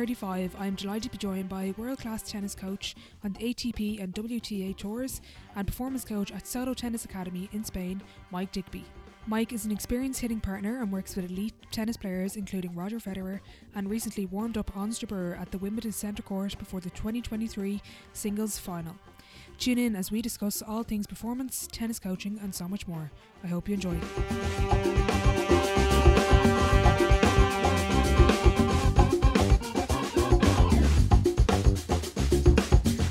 35, I am delighted to be joined by world class tennis coach on the ATP and WTA tours and performance coach at Soto Tennis Academy in Spain, Mike Digby. Mike is an experienced hitting partner and works with elite tennis players including Roger Federer and recently warmed up Ons Jabeur at the Wimbledon Centre Court before the 2023 singles final. Tune in as we discuss all things performance, tennis coaching, and so much more. I hope you enjoy.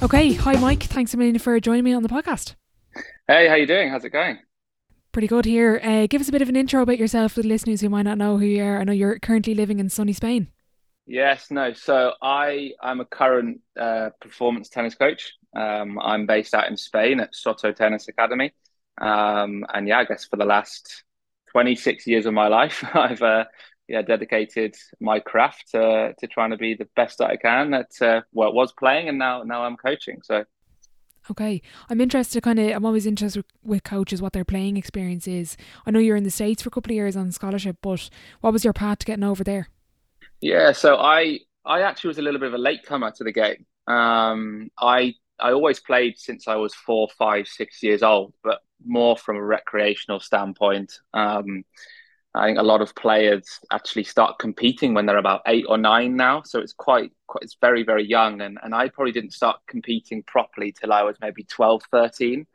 Okay, hi Mike. Thanks a million for joining me on the podcast. Hey, how you doing? How's it going? Pretty good here. Uh, give us a bit of an intro about yourself for the listeners who might not know who you are. I know you're currently living in sunny Spain. Yes, no. So I I'm a current uh, performance tennis coach. Um, I'm based out in Spain at Soto Tennis Academy, um, and yeah, I guess for the last 26 years of my life, I've uh, yeah dedicated my craft to to trying to be the best that I can at uh, what was playing, and now now I'm coaching. So. Okay, I'm interested. Kind of, I'm always interested with coaches what their playing experience is. I know you're in the states for a couple of years on scholarship, but what was your path to getting over there? Yeah, so I I actually was a little bit of a late comer to the game. Um, I I always played since I was four, five, six years old, but more from a recreational standpoint. Um, I think a lot of players actually start competing when they're about eight or nine now, so it's quite, quite it's very very young. And and I probably didn't start competing properly till I was maybe 12, 13,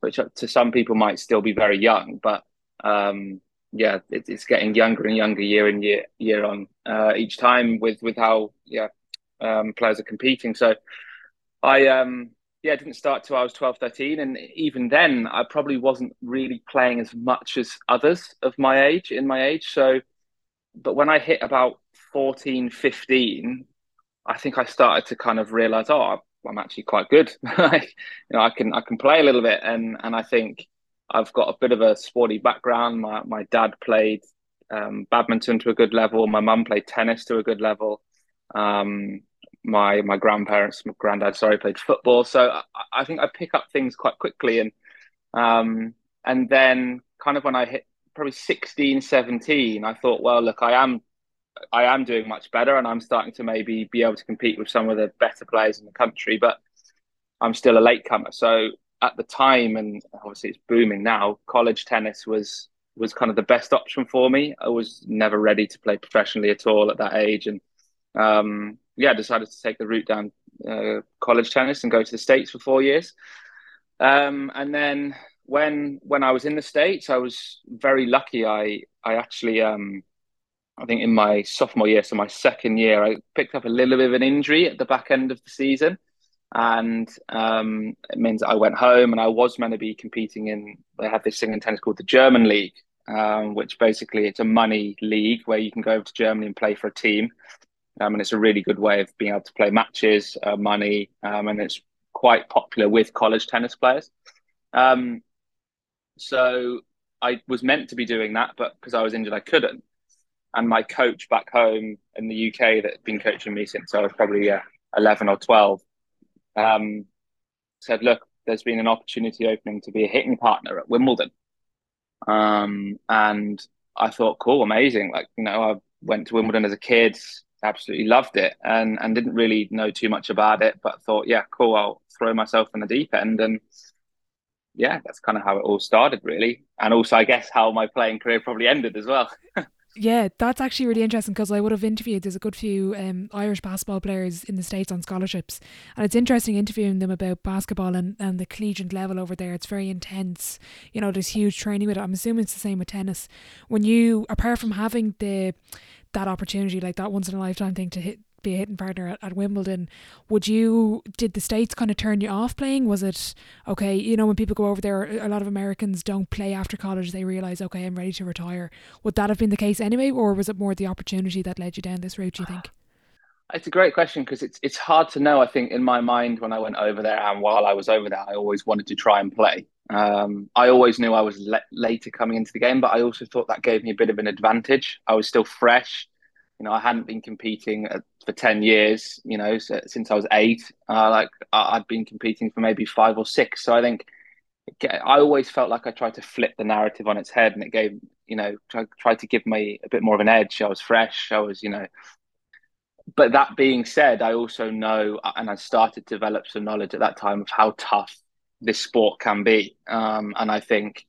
which to some people might still be very young, but um, yeah, it, it's getting younger and younger year in year year on uh, each time with with how yeah um, players are competing. So I um yeah didn't start till I was 12, 13, and even then I probably wasn't really playing as much as others of my age in my age. So, but when I hit about 14, 15, I think I started to kind of realize, oh, I'm actually quite good. you know, I can I can play a little bit, and and I think I've got a bit of a sporty background. My my dad played um, badminton to a good level. My mum played tennis to a good level. Um, my my grandparents, my granddad, sorry, played football. So I, I, think I pick up things quite quickly, and um, and then kind of when I hit probably 16, 17, I thought, well, look, I am I am doing much better, and I'm starting to maybe be able to compete with some of the better players in the country, but I'm still a latecomer. So at the time, and obviously it's booming now, college tennis was was kind of the best option for me. I was never ready to play professionally at all at that age, and um, yeah, decided to take the route down uh, college tennis and go to the states for four years. Um, and then when when I was in the states, I was very lucky. I I actually um, I think in my sophomore year, so my second year, I picked up a little bit of an injury at the back end of the season and um, it means I went home and I was meant to be competing in. They have this thing in tennis called the German League, um, which basically it's a money league where you can go over to Germany and play for a team, um, and it's a really good way of being able to play matches, uh, money, um, and it's quite popular with college tennis players. Um, so I was meant to be doing that, but because I was injured, I couldn't. And my coach back home in the UK that had been coaching me since I was probably uh, 11 or 12 um, said, look, there's been an opportunity opening to be a hitting partner at Wimbledon. Um, and I thought, cool, amazing. Like, you know, I went to Wimbledon as a kid, absolutely loved it and, and didn't really know too much about it, but thought, yeah, cool, I'll throw myself in the deep end. And yeah, that's kind of how it all started, really. And also, I guess, how my playing career probably ended as well. Yeah, that's actually really interesting because I would have interviewed. There's a good few um, Irish basketball players in the States on scholarships, and it's interesting interviewing them about basketball and, and the collegiate level over there. It's very intense. You know, there's huge training with it. I'm assuming it's the same with tennis. When you, apart from having the that opportunity, like that once in a lifetime thing to hit be a hitting partner at, at Wimbledon. Would you did the states kind of turn you off playing? Was it okay? You know, when people go over there, a lot of Americans don't play after college. They realize, okay, I'm ready to retire. Would that have been the case anyway, or was it more the opportunity that led you down this route? Do you think? Ah, it's a great question because it's it's hard to know. I think in my mind when I went over there and while I was over there, I always wanted to try and play. Um, I always knew I was le- later coming into the game, but I also thought that gave me a bit of an advantage. I was still fresh. You know, I hadn't been competing for ten years. You know, so, since I was eight. Uh, like I'd been competing for maybe five or six. So I think I always felt like I tried to flip the narrative on its head, and it gave you know tried, tried to give me a bit more of an edge. I was fresh. I was you know but that being said, I also know, and I started to develop some knowledge at that time of how tough this sport can be. Um, and I think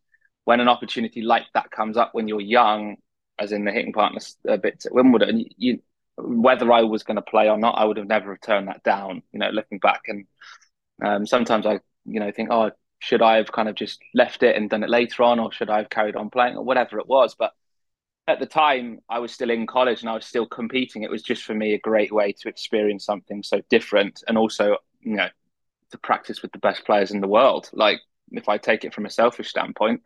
when an opportunity like that comes up when you're young, as in the hitting partner a bit at Wimbledon, you, whether I was going to play or not, I would have never turned that down. You know, looking back, and um, sometimes I, you know, think, oh, should I have kind of just left it and done it later on, or should I have carried on playing, or whatever it was. But at the time, I was still in college and I was still competing. It was just for me a great way to experience something so different, and also, you know, to practice with the best players in the world. Like, if I take it from a selfish standpoint,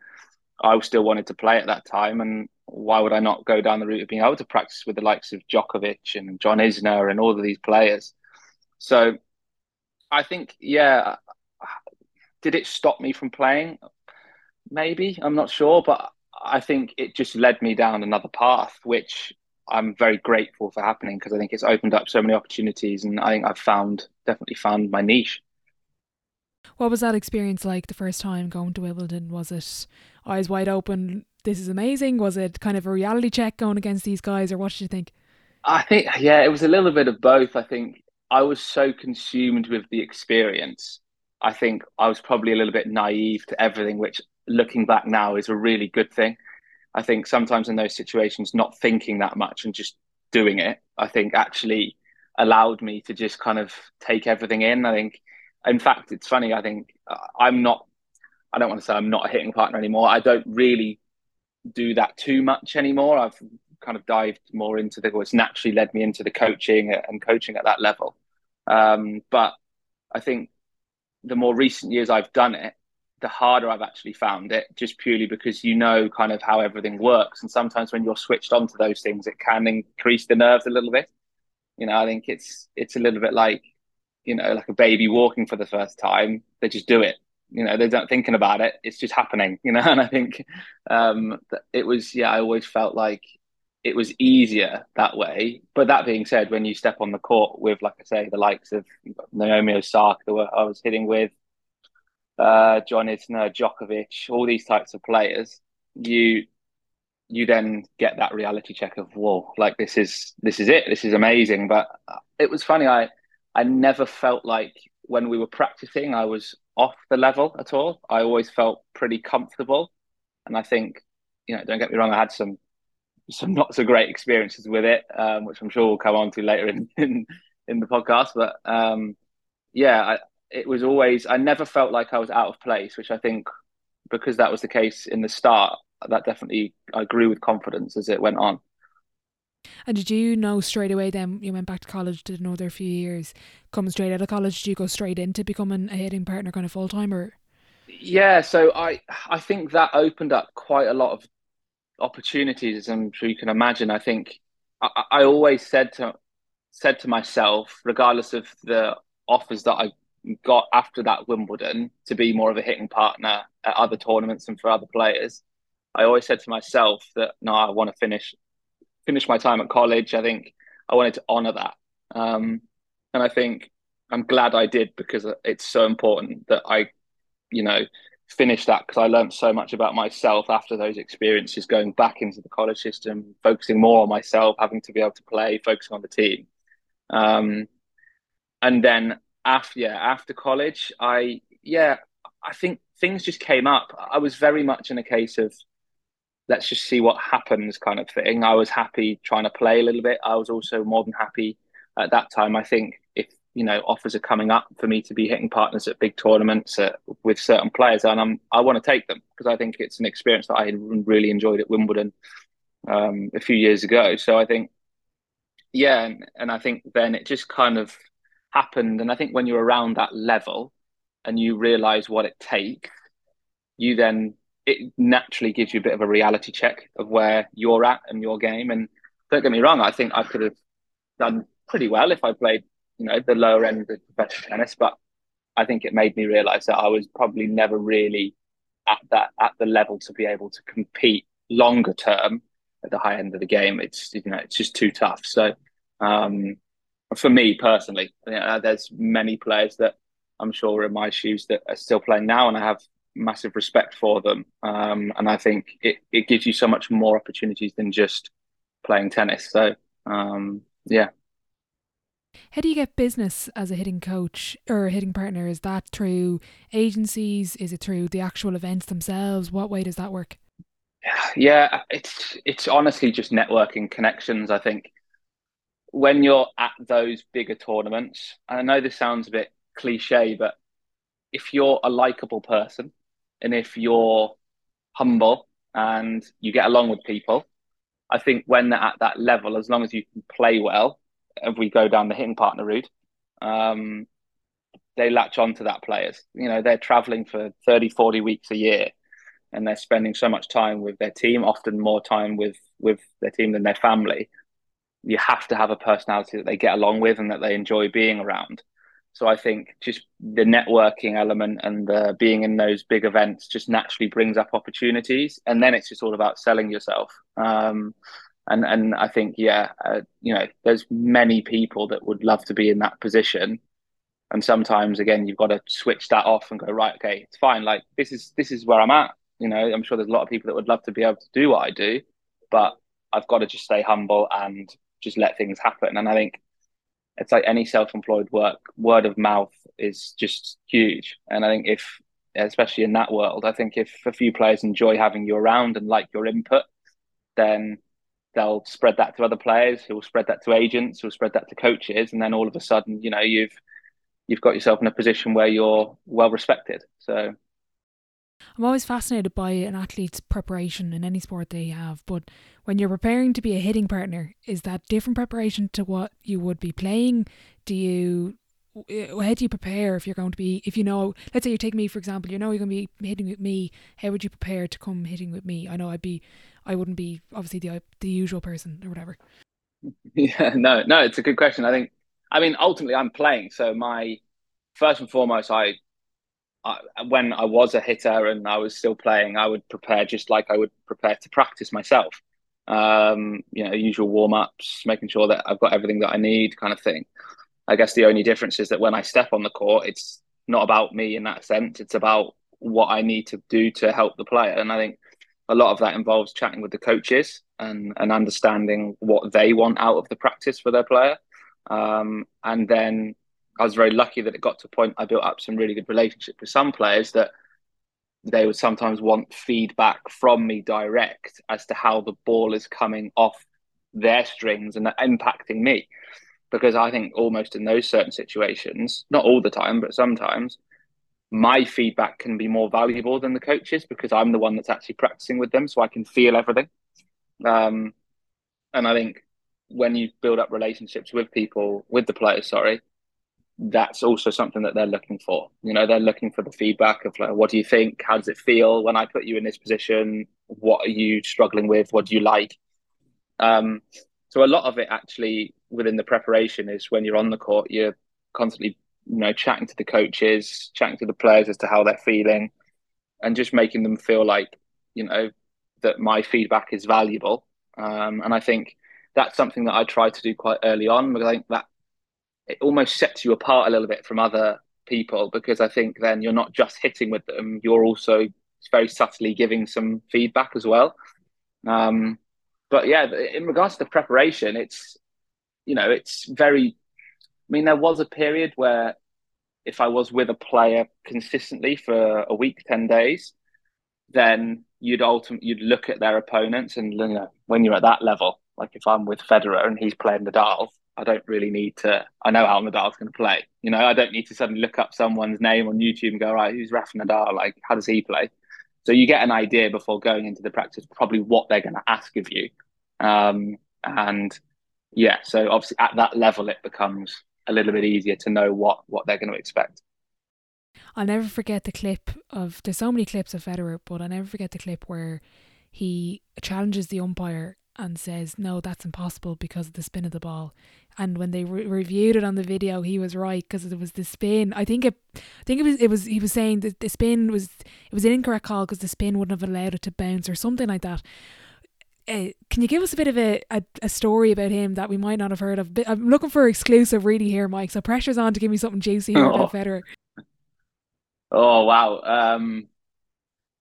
I still wanted to play at that time, and why would I not go down the route of being able to practice with the likes of Djokovic and John Isner and all of these players? So, I think, yeah, did it stop me from playing? Maybe I'm not sure, but I think it just led me down another path, which I'm very grateful for happening because I think it's opened up so many opportunities, and I think I've found definitely found my niche. What was that experience like the first time going to Wimbledon? Was it eyes wide open? This is amazing. Was it kind of a reality check going against these guys, or what did you think? I think yeah, it was a little bit of both. I think I was so consumed with the experience. I think I was probably a little bit naive to everything, which looking back now is a really good thing. I think sometimes in those situations, not thinking that much and just doing it, I think actually allowed me to just kind of take everything in. I think, in fact, it's funny. I think uh, I'm not, I don't want to say I'm not a hitting partner anymore. I don't really do that too much anymore. I've kind of dived more into the, what's naturally led me into the coaching and coaching at that level. Um, but I think the more recent years I've done it, the harder I've actually found it, just purely because you know kind of how everything works. And sometimes when you're switched on to those things, it can increase the nerves a little bit. You know, I think it's it's a little bit like, you know, like a baby walking for the first time. They just do it. You know, they're not thinking about it. It's just happening. You know, and I think um, it was yeah. I always felt like it was easier that way. But that being said, when you step on the court with, like I say, the likes of Naomi Osaka, that I was hitting with, uh, John Isner, Djokovic, all these types of players, you you then get that reality check of whoa, like this is this is it, this is amazing. But it was funny, I I never felt like when we were practicing I was off the level at all. I always felt pretty comfortable, and I think you know, don't get me wrong, I had some some not so great experiences with it, um, which I'm sure we'll come on to later in in, in the podcast. But um, yeah, I, it was always I never felt like I was out of place, which I think because that was the case in the start, that definitely I grew with confidence as it went on. And did you know straight away then you went back to college, did another few years, come straight out of college, did you go straight into becoming a hitting partner kind of full time or? Yeah, so I I think that opened up quite a lot of opportunities, as I'm sure you can imagine. I think I, I always said to said to myself, regardless of the offers that I got after that Wimbledon to be more of a hitting partner at other tournaments and for other players, I always said to myself that no, I want to finish finish my time at college. I think I wanted to honour that, um, and I think I'm glad I did because it's so important that I, you know, finish that because I learned so much about myself after those experiences, going back into the college system, focusing more on myself, having to be able to play, focusing on the team. Um, and then after yeah after college i yeah i think things just came up i was very much in a case of let's just see what happens kind of thing. I was happy trying to play a little bit. I was also more than happy at that time. I think if you know offers are coming up for me to be hitting partners at big tournaments with certain players and i'm i want to take them because i think it's an experience that i really enjoyed at wimbledon um, a few years ago. So i think yeah and, and i think then it just kind of happened. And I think when you're around that level and you realize what it takes, you then it naturally gives you a bit of a reality check of where you're at and your game. And don't get me wrong, I think I could have done pretty well if I played, you know, the lower end of professional tennis, but I think it made me realize that I was probably never really at that at the level to be able to compete longer term at the high end of the game. It's you know it's just too tough. So um, for me personally, you know, there's many players that I'm sure are in my shoes that are still playing now, and I have massive respect for them. Um, and I think it, it gives you so much more opportunities than just playing tennis. So um, yeah. How do you get business as a hitting coach or a hitting partner? Is that through agencies? Is it through the actual events themselves? What way does that work? Yeah, it's it's honestly just networking connections. I think when you're at those bigger tournaments, and I know this sounds a bit cliche, but if you're a likable person and if you're humble and you get along with people, I think when they're at that level, as long as you can play well, if we go down the hitting partner route, um, they latch on to that players. You know, they're traveling for 30, 40 weeks a year and they're spending so much time with their team, often more time with, with their team than their family. You have to have a personality that they get along with and that they enjoy being around. So I think just the networking element and the being in those big events just naturally brings up opportunities, and then it's just all about selling yourself. Um, and and I think yeah, uh, you know, there's many people that would love to be in that position, and sometimes again you've got to switch that off and go right, okay, it's fine. Like this is this is where I'm at. You know, I'm sure there's a lot of people that would love to be able to do what I do, but I've got to just stay humble and just let things happen. And I think it's like any self-employed work word of mouth is just huge. And i think if especially in that world i think if a few players enjoy having you around and like your input then they'll spread that to other players who will spread that to agents who will spread that to coaches. And then all of a sudden you know you've you've got yourself in a position where you're well respected. So I'm always fascinated by an athlete's preparation in any sport they have, but when you're preparing to be a hitting partner, is that different preparation to what you would be playing? Do you how do you prepare if you're going to be if you know let's say you take me for example you know you're going to be hitting with me how would you prepare to come hitting with me? I know i'd be i wouldn't be obviously the the usual person or whatever. Yeah no no it's a good question. I think i mean ultimately i'm playing so my first and foremost i I, when I was a hitter and I was still playing, I would prepare just like I would prepare to practice myself. Um, you know, usual warm ups, making sure that I've got everything that I need, kind of thing. I guess the only difference is that when I step on the court, it's not about me in that sense. It's about what I need to do to help the player. And I think a lot of that involves chatting with the coaches and, and understanding what they want out of the practice for their player. Um, and then I was very lucky that it got to a point I built up some really good relationship with some players that they would sometimes want feedback from me direct as to how the ball is coming off their strings and impacting me. Because I think almost in those certain situations, not all the time, but sometimes, my feedback can be more valuable than the coaches because I'm the one that's actually practicing with them, so I can feel everything. Um, and I think when you build up relationships with people, with the players, sorry, that's also something that they're looking for. You know, they're looking for the feedback of like, what do you think? How does it feel when I put you in this position? What are you struggling with? What do you like? Um, so a lot of it actually within the preparation is when you're on the court, you're constantly, you know, chatting to the coaches, chatting to the players as to how they're feeling, and just making them feel like, you know, that my feedback is valuable. Um, and I think that's something that I try to do quite early on because I think that it almost sets you apart a little bit from other people because I think then you're not just hitting with them, you're also very subtly giving some feedback as well. Um, but yeah, in regards to the preparation, it's you know it's very. I mean, there was a period where if I was with a player consistently for a week, ten days, then you'd ultimately you'd look at their opponents and you know when you're at that level, like if I'm with Federer and he's playing Nadal, I don't really need to. I know how Nadal's going to play. You know, I don't need to suddenly look up someone's name on YouTube and go, right, who's Rafa Nadal? Like, how does he play? So you get an idea before going into the practice, probably what they're going to ask of you. Um, and yeah, so obviously at that level, it becomes a little bit easier to know what what they're going to expect. I'll never forget the clip of. There's so many clips of Federer, but I'll never forget the clip where he challenges the umpire and says, no, that's impossible because of the spin of the ball. And when they re- reviewed it on the video, he was right because it was the spin. I think it, I think it was, it was. He was saying that the spin was, it was an incorrect call because the spin wouldn't have allowed it to bounce or something like that. Uh, can you give us a bit of a, a, a, story about him that we might not have heard of? I'm looking for exclusive really here, Mike. So pressure's on to give me something juicy oh. about Federer. Oh wow, um,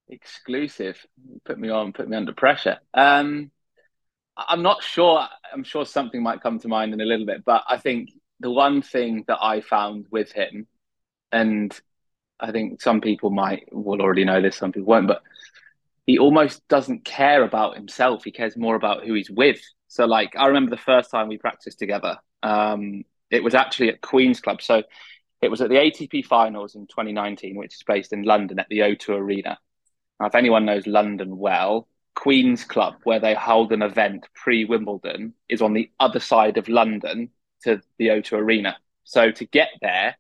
exclusive. Put me on, put me under pressure. Um, I'm not sure. I'm sure something might come to mind in a little bit, but I think the one thing that I found with him, and I think some people might will already know this, some people won't, but he almost doesn't care about himself. He cares more about who he's with. So, like, I remember the first time we practiced together. Um, it was actually at Queen's Club. So, it was at the ATP Finals in 2019, which is based in London at the O2 Arena. Now, if anyone knows London well, Queen's Club, where they hold an event pre Wimbledon, is on the other side of London to the O2 Arena. So to get there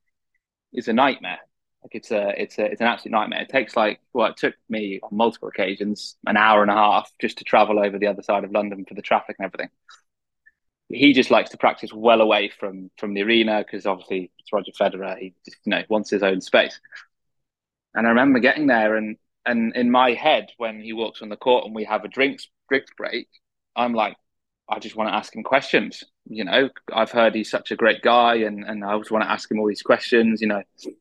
is a nightmare. Like it's a it's a it's an absolute nightmare. It takes like well, it took me on multiple occasions an hour and a half just to travel over the other side of London for the traffic and everything. He just likes to practice well away from from the arena because obviously it's Roger Federer. He just you know wants his own space. And I remember getting there and and in my head when he walks on the court and we have a drinks drinks break, I'm like, I just want to ask him questions. You know, I've heard he's such a great guy, and and I just want to ask him all these questions. You know, you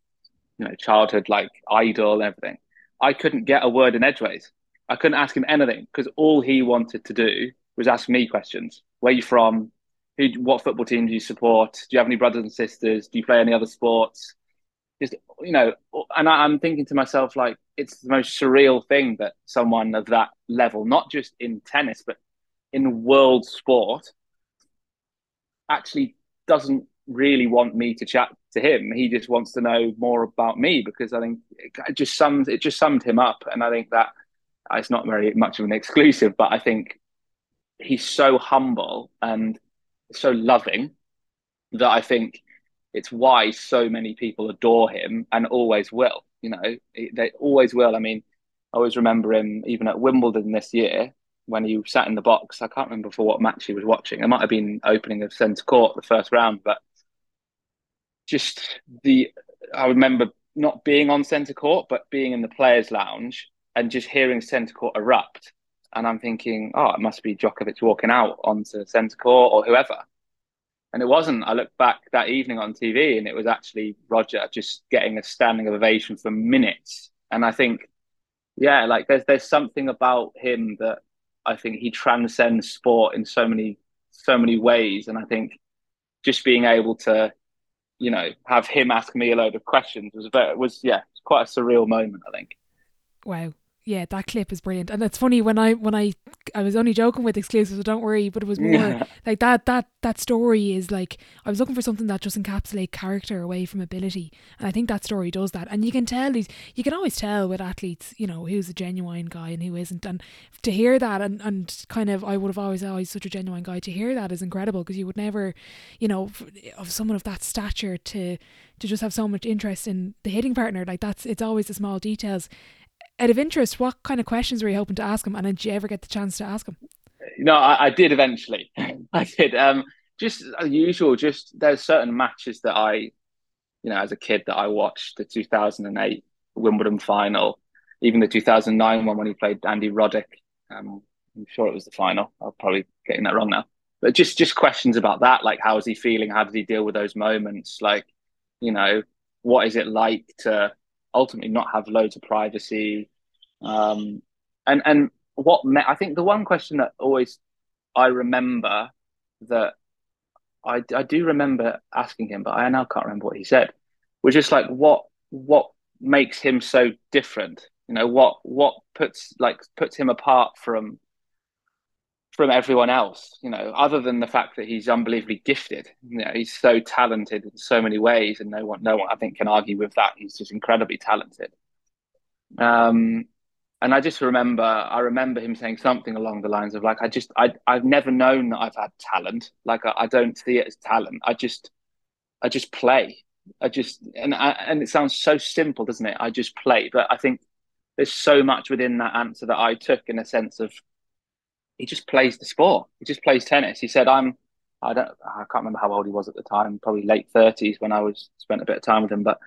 know, childhood like idol and everything. I couldn't get a word in edgeways. I couldn't ask him anything because all he wanted to do was ask me questions. Where you from? Who? What football team do you support? Do you have any brothers and sisters? Do you play any other sports? Just you know, and I, I'm thinking to myself like, it's the most surreal thing that someone of that level, not just in tennis, but in world sport actually doesn't really want me to chat to him. He just wants to know more about me because I think it just sums it just summed him up, and I think that it's not very much of an exclusive, but I think he's so humble and so loving that I think it's why so many people adore him and always will. You know, they always will. I mean, I always remember him even at Wimbledon this year when he sat in the box. I can't remember for what match he was watching. It might have been opening of centre court the first round, but just the I remember not being on centre court, but being in the players' lounge and just hearing centre court erupt. And I'm thinking, oh, it must be Djokovic walking out onto centre court or whoever. And it wasn't. I looked back that evening on TV and it was actually Roger just getting a standing ovation for minutes. And I think, yeah, like there's there's something about him that I think he transcends sport in so many so many ways, and I think just being able to, you know, have him ask me a load of questions was very, was yeah, quite a surreal moment. I think. Wow, yeah, that clip is brilliant, and it's funny when I when I I was only joking with exclusives, so don't worry, but it was more yeah. like that that that story is like I was looking for something that just encapsulate character away from ability, and I think that story does that, and you can tell these you can always tell with athletes, you know, who's a genuine guy and who isn't, and to hear that and and kind of I would have always always such a genuine guy to hear that is incredible because you would never, you know, of someone of that stature to to just have so much interest in the hitting partner like that's it's always the small details out of interest, what kind of questions were you hoping to ask him, and did you ever get the chance to ask him? No, I, I did eventually. I did. Um, just as usual. Just there's certain matches that I, you know, as a kid that I watched the 2008 Wimbledon final, even the 2009 one when he played Andy Roddick. Um, I'm sure it was the final. I'm probably getting that wrong now. But just just questions about that, like how is he feeling? How does he deal with those moments? Like, you know, what is it like to ultimately not have loads of privacy. Um, and and what me- I think the one question that always I remember that I, I do remember asking him, but I now can't remember what he said. Was just like what what makes him so different? You know what what puts like puts him apart from from everyone else, you know, other than the fact that he's unbelievably gifted. You know, he's so talented in so many ways, and no one, no one, I think, can argue with that. He's just incredibly talented. Um, and I just remember, I remember him saying something along the lines of like, I just, I, I've never known that I've had talent. Like, I, I don't see it as talent. I just, I just play. I just, and I, and it sounds so simple, doesn't it? I just play, but I think there's so much within that answer that I took in a sense of he just plays the sport. He just plays tennis. He said, "I'm." I don't. I can't remember how old he was at the time. Probably late thirties when I was spent a bit of time with him. But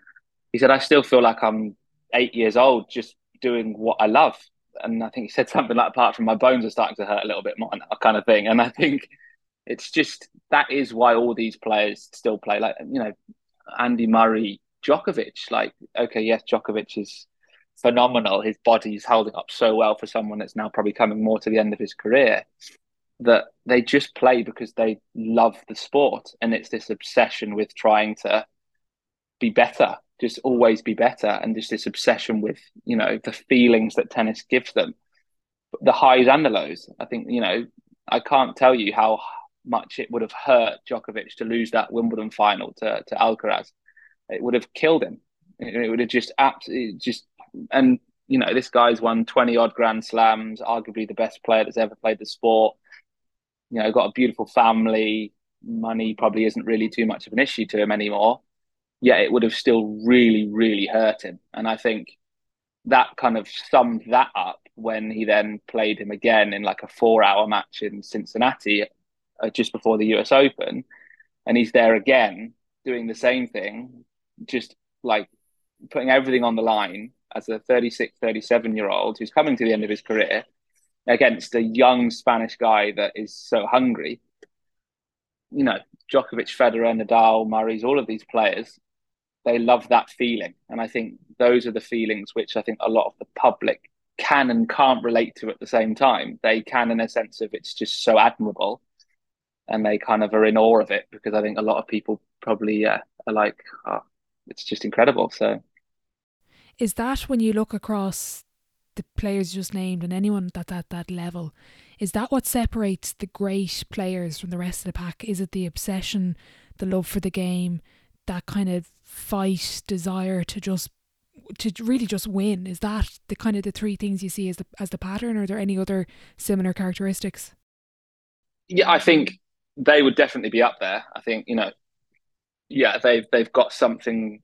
he said, "I still feel like I'm eight years old, just doing what I love." And I think he said something like, "Apart from my bones are starting to hurt a little bit more," that kind of thing. And I think it's just that is why all these players still play. Like you know, Andy Murray, Djokovic. Like okay, yes, Djokovic is phenomenal. His body's holding up so well for someone that's now probably coming more to the end of his career. that they just play because they love the sport, and it's this obsession with trying to be better, just always be better, and just this obsession with you know the feelings that tennis gives them, the highs and the lows. I think you know I can't tell you how much it would have hurt Djokovic to lose that Wimbledon final to to Alcaraz. It would have killed him. It would have just absolutely just and you know this guy's won twenty odd Grand Slams, arguably the best player that's ever played the sport. You know, got a beautiful family. Money probably isn't really too much of an issue to him anymore. Yet it would have still really, really hurt him. And I think that kind of summed that up when he then played him again in like a four-hour match in Cincinnati uh, just before the US Open, and he's there again doing the same thing, just like putting everything on the line as a 36, 37 year old who's coming to the end of his career against a young Spanish guy that is so hungry. You know, Djokovic, Federer, Nadal, Murray's, all of these players, they love that feeling. And I think those are the feelings which I think a lot of the public can and can't relate to at the same time. They can, in a sense of it's just so admirable and they kind of are in awe of it because I think a lot of people probably uh, are like, oh, it's just incredible. So, is that when you look across the players just named and anyone that's at that level, is that what separates the great players from the rest of the pack? Is it the obsession, the love for the game, that kind of fight, desire to just to really just win? Is that the kind of the three things you see as the as the pattern, or are there any other similar characteristics? Yeah, I think they would definitely be up there. I think you know, yeah, they've they've got something.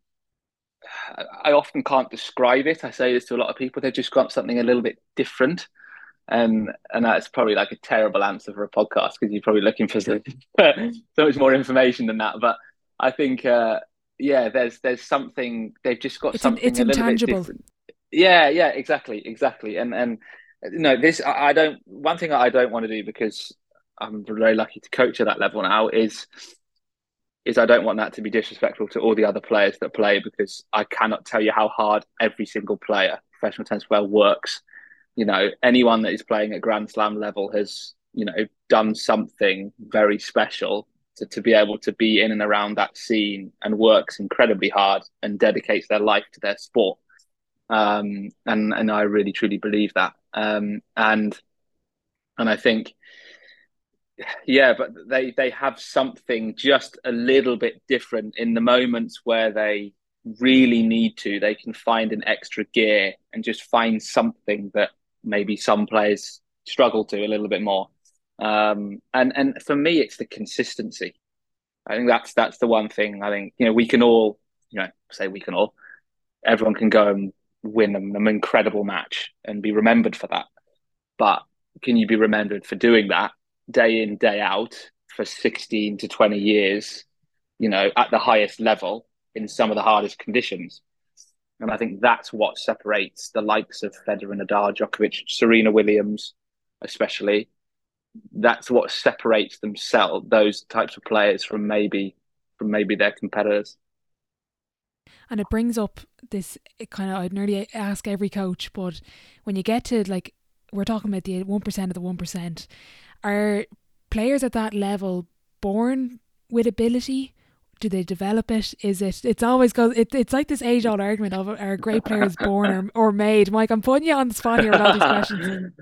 I often can't describe it. I say this to a lot of people. They've just got something a little bit different, and and that's probably like a terrible answer for a podcast because you're probably looking for so, so much more information than that. But I think, uh, yeah, there's there's something they've just got it's something it's a little intangible. bit different. Yeah, yeah, exactly, exactly, and and no, this I, I don't. One thing I don't want to do because I'm very lucky to coach at that level now is is I don't want that to be disrespectful to all the other players that play because I cannot tell you how hard every single player, professional tennis player, works. You know, anyone that is playing at Grand Slam level has, you know, done something very special to, to be able to be in and around that scene and works incredibly hard and dedicates their life to their sport. Um, and and I really truly believe that. Um, and and I think yeah, but they they have something just a little bit different in the moments where they really need to. They can find an extra gear and just find something that maybe some players struggle to a little bit more. Um, and and for me, it's the consistency. I think that's that's the one thing. I think you know we can all you know say we can all everyone can go and win an incredible match and be remembered for that. But can you be remembered for doing that day in day out for 16 to 20 years you know at the highest level in some of the hardest conditions. And i think that's what separates the likes of Federer and Nadal Djokovic Serena Williams especially. That's what separates themselves those types of players from maybe from maybe their competitors. And it brings up this it kind of I'd nearly ask every coach but when you get to like we're talking about the 1% of the 1% are players at that level born with ability? Do they develop it? Is it? It's always goes. It, it's like this age-old argument of are great players born or, or made? Mike, I'm putting you on the spot here with all these questions.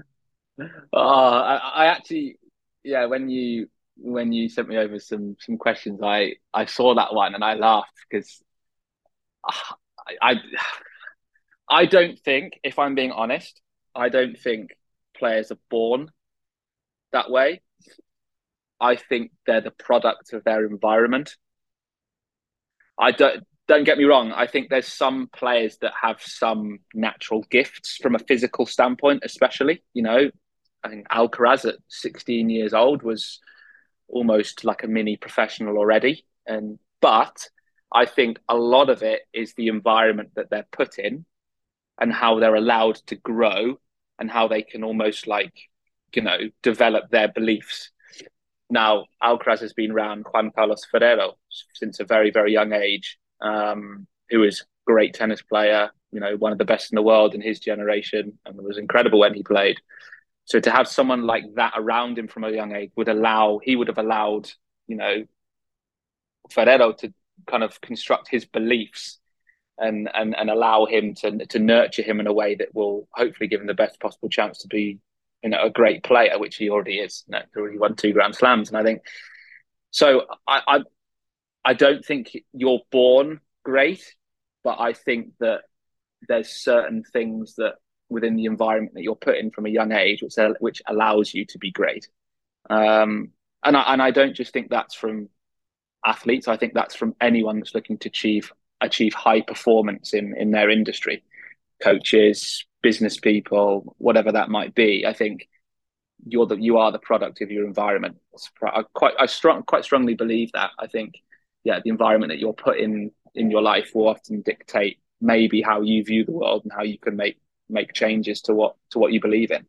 Oh, I, I actually, yeah. When you when you sent me over some some questions, I I saw that one and I laughed because ah, I, I I don't think, if I'm being honest, I don't think players are born that way. I think they're the product of their environment. I don't don't get me wrong. I think there's some players that have some natural gifts from a physical standpoint, especially. You know, I think Alcaraz at 16 years old was almost like a mini professional already. And but I think a lot of it is the environment that they're put in and how they're allowed to grow and how they can almost like you know, develop their beliefs. Now, Alcaraz has been around Juan Carlos Ferrero since a very, very young age, um, who is great tennis player, you know, one of the best in the world in his generation, and was incredible when he played. So to have someone like that around him from a young age would allow he would have allowed you know Ferrero to kind of construct his beliefs and and and allow him to to nurture him in a way that will hopefully give him the best possible chance to be you know a great player, which he already is. You know, he already won two Grand Slams, and I think so. I I, I don't think you're born great, but I think that there's certain things that within the environment that you're put in from a young age, which which allows you to be great. Um, and I and I don't just think that's from athletes. I think that's from anyone that's looking to achieve achieve high performance in in their industry, coaches, business people, whatever that might be. I think you're the you are the product of your environment. I quite I strong quite strongly believe that. I think yeah, the environment that you're put in in your life will often dictate maybe how you view the world and how you can make make changes to what to what you believe in.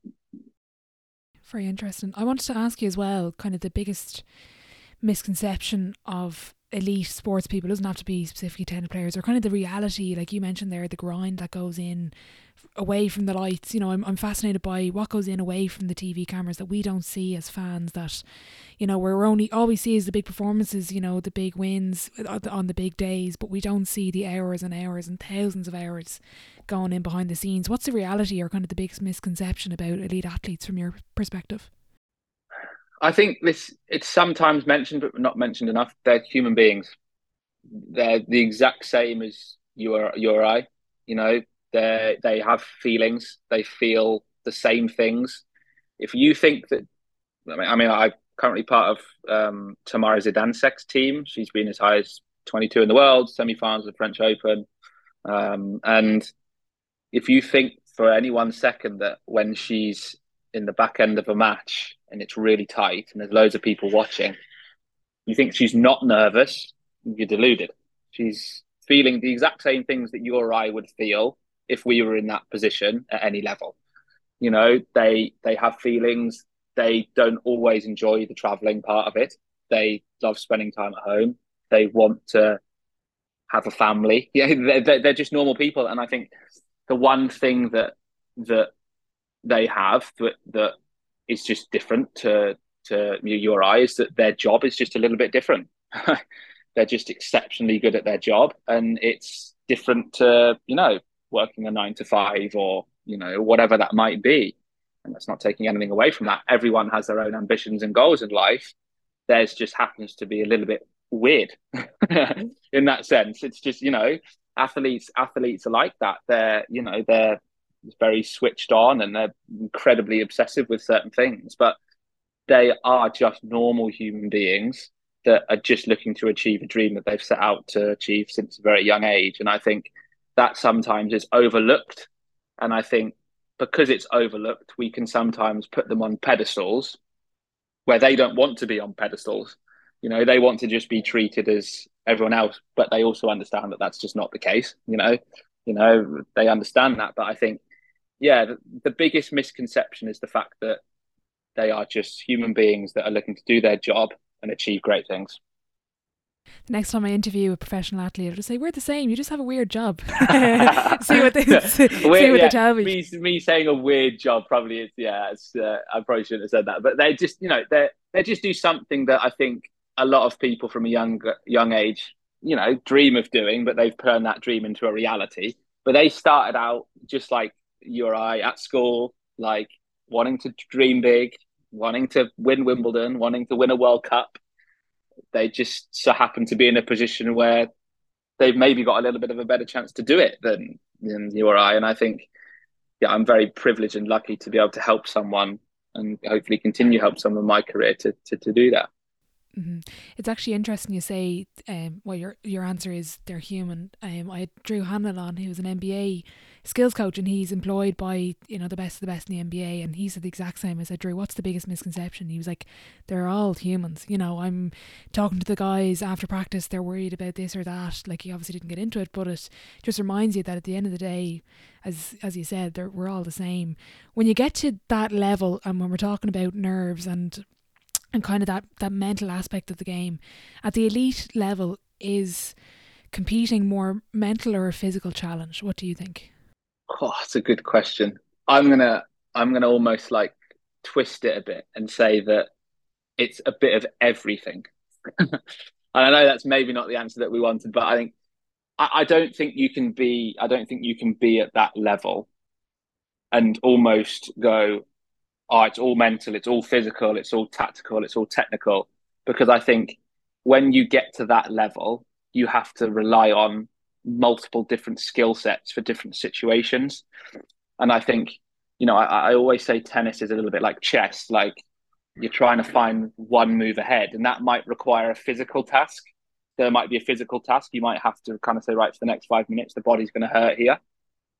Very interesting. I wanted to ask you as well, kind of the biggest misconception of elite sports people. It doesn't have to be specifically tennis players or kind of the reality like you mentioned there the grind that goes in away from the lights. You know I'm, I'm fascinated by what goes in away from the tv cameras that we don't see as fans that you know we're only all we see is the big performances you know the big wins uh, on the big days but we don't see the hours and hours and thousands of hours going in behind the scenes. What's the reality or kind of the biggest misconception about elite athletes from your perspective I think this it's sometimes mentioned but not mentioned enough. They're human beings. They're the exact same as you are you or I. You know, they they have feelings. They feel the same things. If you think that, I mean, I mean, I'm currently part of um, Tamara Zidansek's team. She's been as high as 22 in the world, semi-finals of the French Open, um, and if you think for any one second that when she's in the back end of a match and it's really tight and there's loads of people watching, you think she's not nervous, you're deluded. She's feeling the exact same things that you or I would feel if we were in that position at any level. You know, they they have feelings. They don't always enjoy the traveling part of it. They love spending time at home. They want to have a family. Yeah, they're, they're just normal people. And I think the one thing that that they have that that is just different to to your eyes that their job is just a little bit different. They're just exceptionally good at their job, and it's different to you know working a nine to five or you know whatever that might be. And that's not taking anything away from that. Everyone has their own ambitions and goals in life. Theirs just happens to be a little bit weird in that sense. It's just you know athletes athletes are like that. They're you know they're very switched on and they're incredibly obsessive with certain things, but they are just normal human beings that are just looking to achieve a dream that they've set out to achieve since a very young age. And I think that sometimes is overlooked. And I think because it's overlooked, we can sometimes put them on pedestals where they don't want to be on pedestals. You know, they want to just be treated as everyone else, but they also understand that that's just not the case. You know, you know, they understand that. But I think yeah, the, the biggest misconception is the fact that they are just human beings that are looking to do their job and achieve great things. The next time I interview a professional athlete, I'll just say, We're the same, you just have a weird job. see what they, see what yeah, they tell me. me. me. saying a weird job probably is, yeah, uh, I probably shouldn't have said that. But they just, you know, they they just do something that I think a lot of people from a young, young age, you know, dream of doing, but they've turned that dream into a reality. But they started out just like you or I at school, like wanting to dream big, wanting to win Wimbledon, wanting to win a World Cup. They just so happen to be in a position where they've maybe got a little bit of a better chance to do it than, than you or I. And I think, yeah, I'm very privileged and lucky to be able to help someone and hopefully continue to help someone in my career to, to, to do that. Mm-hmm. It's actually interesting you say, um, well, your your answer is they're human. Um, I Drew Hanlen on, who was an NBA skills coach, and he's employed by you know the best of the best in the NBA, and he said the exact same. I said, Drew, what's the biggest misconception? He was like, they're all humans. You know, I'm talking to the guys after practice, they're worried about this or that. Like he obviously didn't get into it, but it just reminds you that at the end of the day, as as you said, we're all the same. When you get to that level, and when we're talking about nerves and and kind of that that mental aspect of the game at the elite level is competing more mental or a physical challenge what do you think oh it's a good question i'm gonna i'm gonna almost like twist it a bit and say that it's a bit of everything. and I know that's maybe not the answer that we wanted, but I think I, I don't think you can be I don't think you can be at that level and almost go, oh, it's all mental, it's all physical, it's all tactical, it's all technical. Because I think when you get to that level, you have to rely on multiple different skill sets for different situations. And I think, you know, I, I always say tennis is a little bit like chess, like you're trying to find one move ahead, and that might require a physical task. There might be a physical task. You might have to kind of say, right, for the next five minutes, the body's going to hurt here.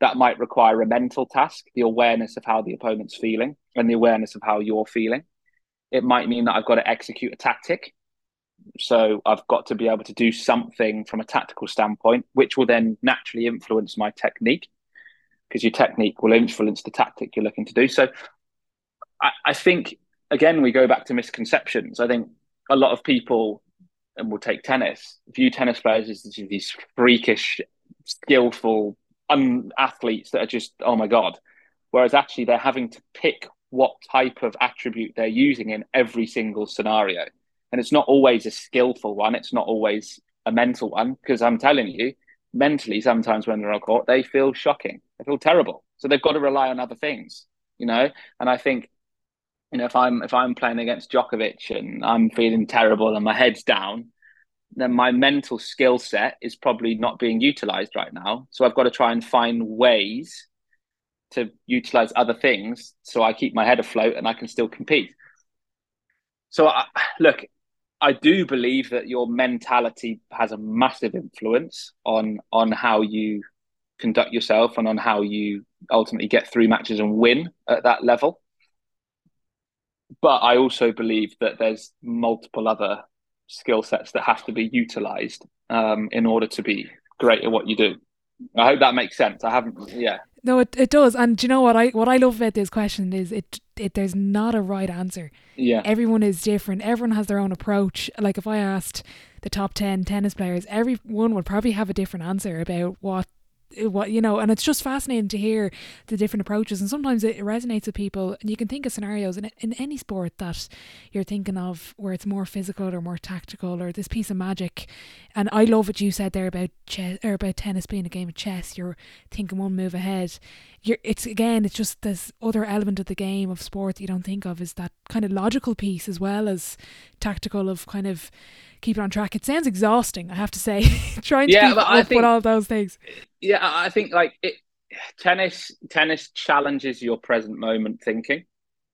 That might require a mental task, the awareness of how the opponent's feeling and the awareness of how you're feeling. It might mean that I've got to execute a tactic. So I've got to be able to do something from a tactical standpoint, which will then naturally influence my technique because your technique will influence the tactic you're looking to do. So I, I think, again, we go back to misconceptions. I think a lot of people, and we'll take tennis, view tennis players as these freakish, skillful um, athletes that are just, oh my God. Whereas actually they're having to pick what type of attribute they're using in every single scenario. And it's not always a skillful one, it's not always a mental one, because I'm telling you, mentally, sometimes when they're on court, they feel shocking. They feel terrible. So they've got to rely on other things, you know? And I think, you know, if I'm if I'm playing against Djokovic and I'm feeling terrible and my head's down, then my mental skill set is probably not being utilized right now. So I've got to try and find ways to utilize other things so I keep my head afloat and I can still compete. So I, look, I do believe that your mentality has a massive influence on on how you conduct yourself and on how you ultimately get through matches and win at that level. But I also believe that there's multiple other skill sets that have to be utilized um, in order to be great at what you do. I hope that makes sense. I haven't, yeah. No, it, it does. And do you know what I what I love about this question is it it there's not a right answer. Yeah. Everyone is different. Everyone has their own approach. Like if I asked the top 10 tennis players, everyone would probably have a different answer about what what you know and it's just fascinating to hear the different approaches and sometimes it resonates with people and you can think of scenarios in, in any sport that you're thinking of where it's more physical or more tactical or this piece of magic and I love what you said there about chess or about tennis being a game of chess you're thinking one move ahead you're it's again it's just this other element of the game of sport that you don't think of is that kind of logical piece as well as tactical of kind of keep it on track. It sounds exhausting, I have to say, trying to yeah, keep up think, with all those things. Yeah, I think like it, tennis. Tennis challenges your present moment thinking,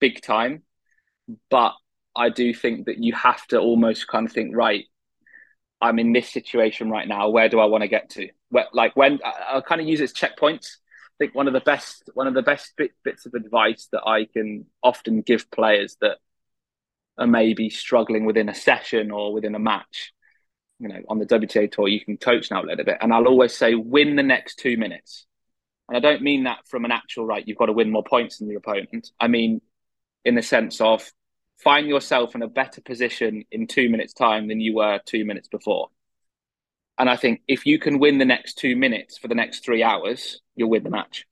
big time. But I do think that you have to almost kind of think, right, I'm in this situation right now. Where do I want to get to? Where, like when I'll kind of use it as checkpoints. I think one of the best one of the best bit, bits of advice that I can often give players that are maybe struggling within a session or within a match. You know, on the WTA tour, you can coach now a little bit. And I'll always say, win the next two minutes. And I don't mean that from an actual right, you've got to win more points than your opponent. I mean, in the sense of find yourself in a better position in two minutes' time than you were two minutes before. And I think if you can win the next two minutes for the next three hours, you'll win the match.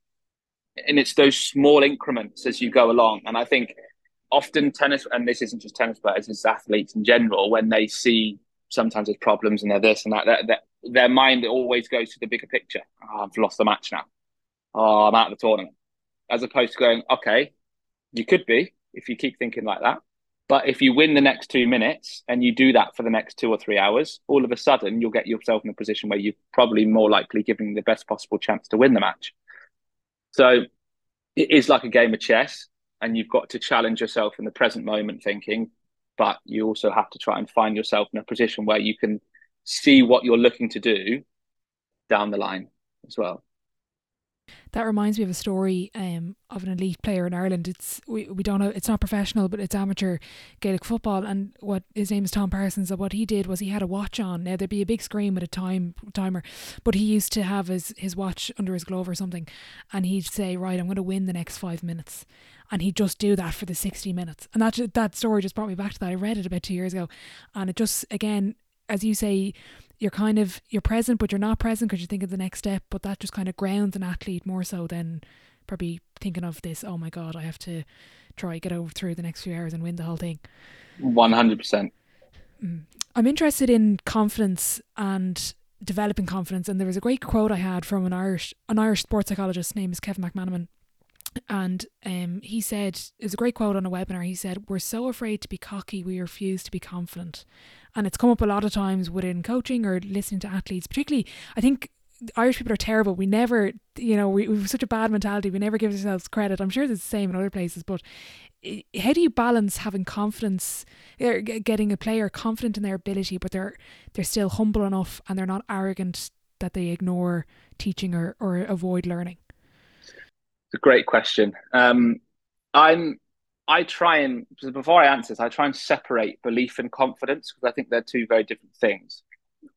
And it's those small increments as you go along. And I think often tennis, and this isn't just tennis players, it's athletes in general, when they see sometimes there's problems and they're this and that, their mind always goes to the bigger picture. Oh, I've lost the match now. Oh, I'm out of the tournament. As opposed to going, okay, you could be if you keep thinking like that. But if you win the next two minutes and you do that for the next two or three hours, all of a sudden you'll get yourself in a position where you're probably more likely giving the best possible chance to win the match. So it is like a game of chess and you've got to challenge yourself in the present moment thinking but you also have to try and find yourself in a position where you can see what you're looking to do down the line as well that reminds me of a story um, of an elite player in Ireland. It's we, we don't know it's not professional, but it's amateur Gaelic football. And what his name is Tom Parsons. And what he did was he had a watch on. Now there'd be a big screen with a time timer, but he used to have his his watch under his glove or something, and he'd say, "Right, I'm going to win the next five minutes." and he'd just do that for the 60 minutes. And that that story just brought me back to that. I read it about two years ago, and it just again, as you say, you're kind of you're present, but you're not present because you think of the next step. But that just kind of grounds an athlete more so than probably thinking of this. Oh my god, I have to try get over through the next few hours and win the whole thing. One hundred percent. Mm. I'm interested in confidence and developing confidence. And there was a great quote I had from an Irish an Irish sports psychologist. name is Kevin McManamon. And um, he said, it's a great quote on a webinar. He said, We're so afraid to be cocky, we refuse to be confident. And it's come up a lot of times within coaching or listening to athletes, particularly, I think Irish people are terrible. We never, you know, we, we have such a bad mentality. We never give ourselves credit. I'm sure it's the same in other places, but how do you balance having confidence, er, getting a player confident in their ability, but they're they're still humble enough and they're not arrogant that they ignore teaching or, or avoid learning? It's a great question. Um, I'm I try and before I answer this, I try and separate belief and confidence because I think they're two very different things.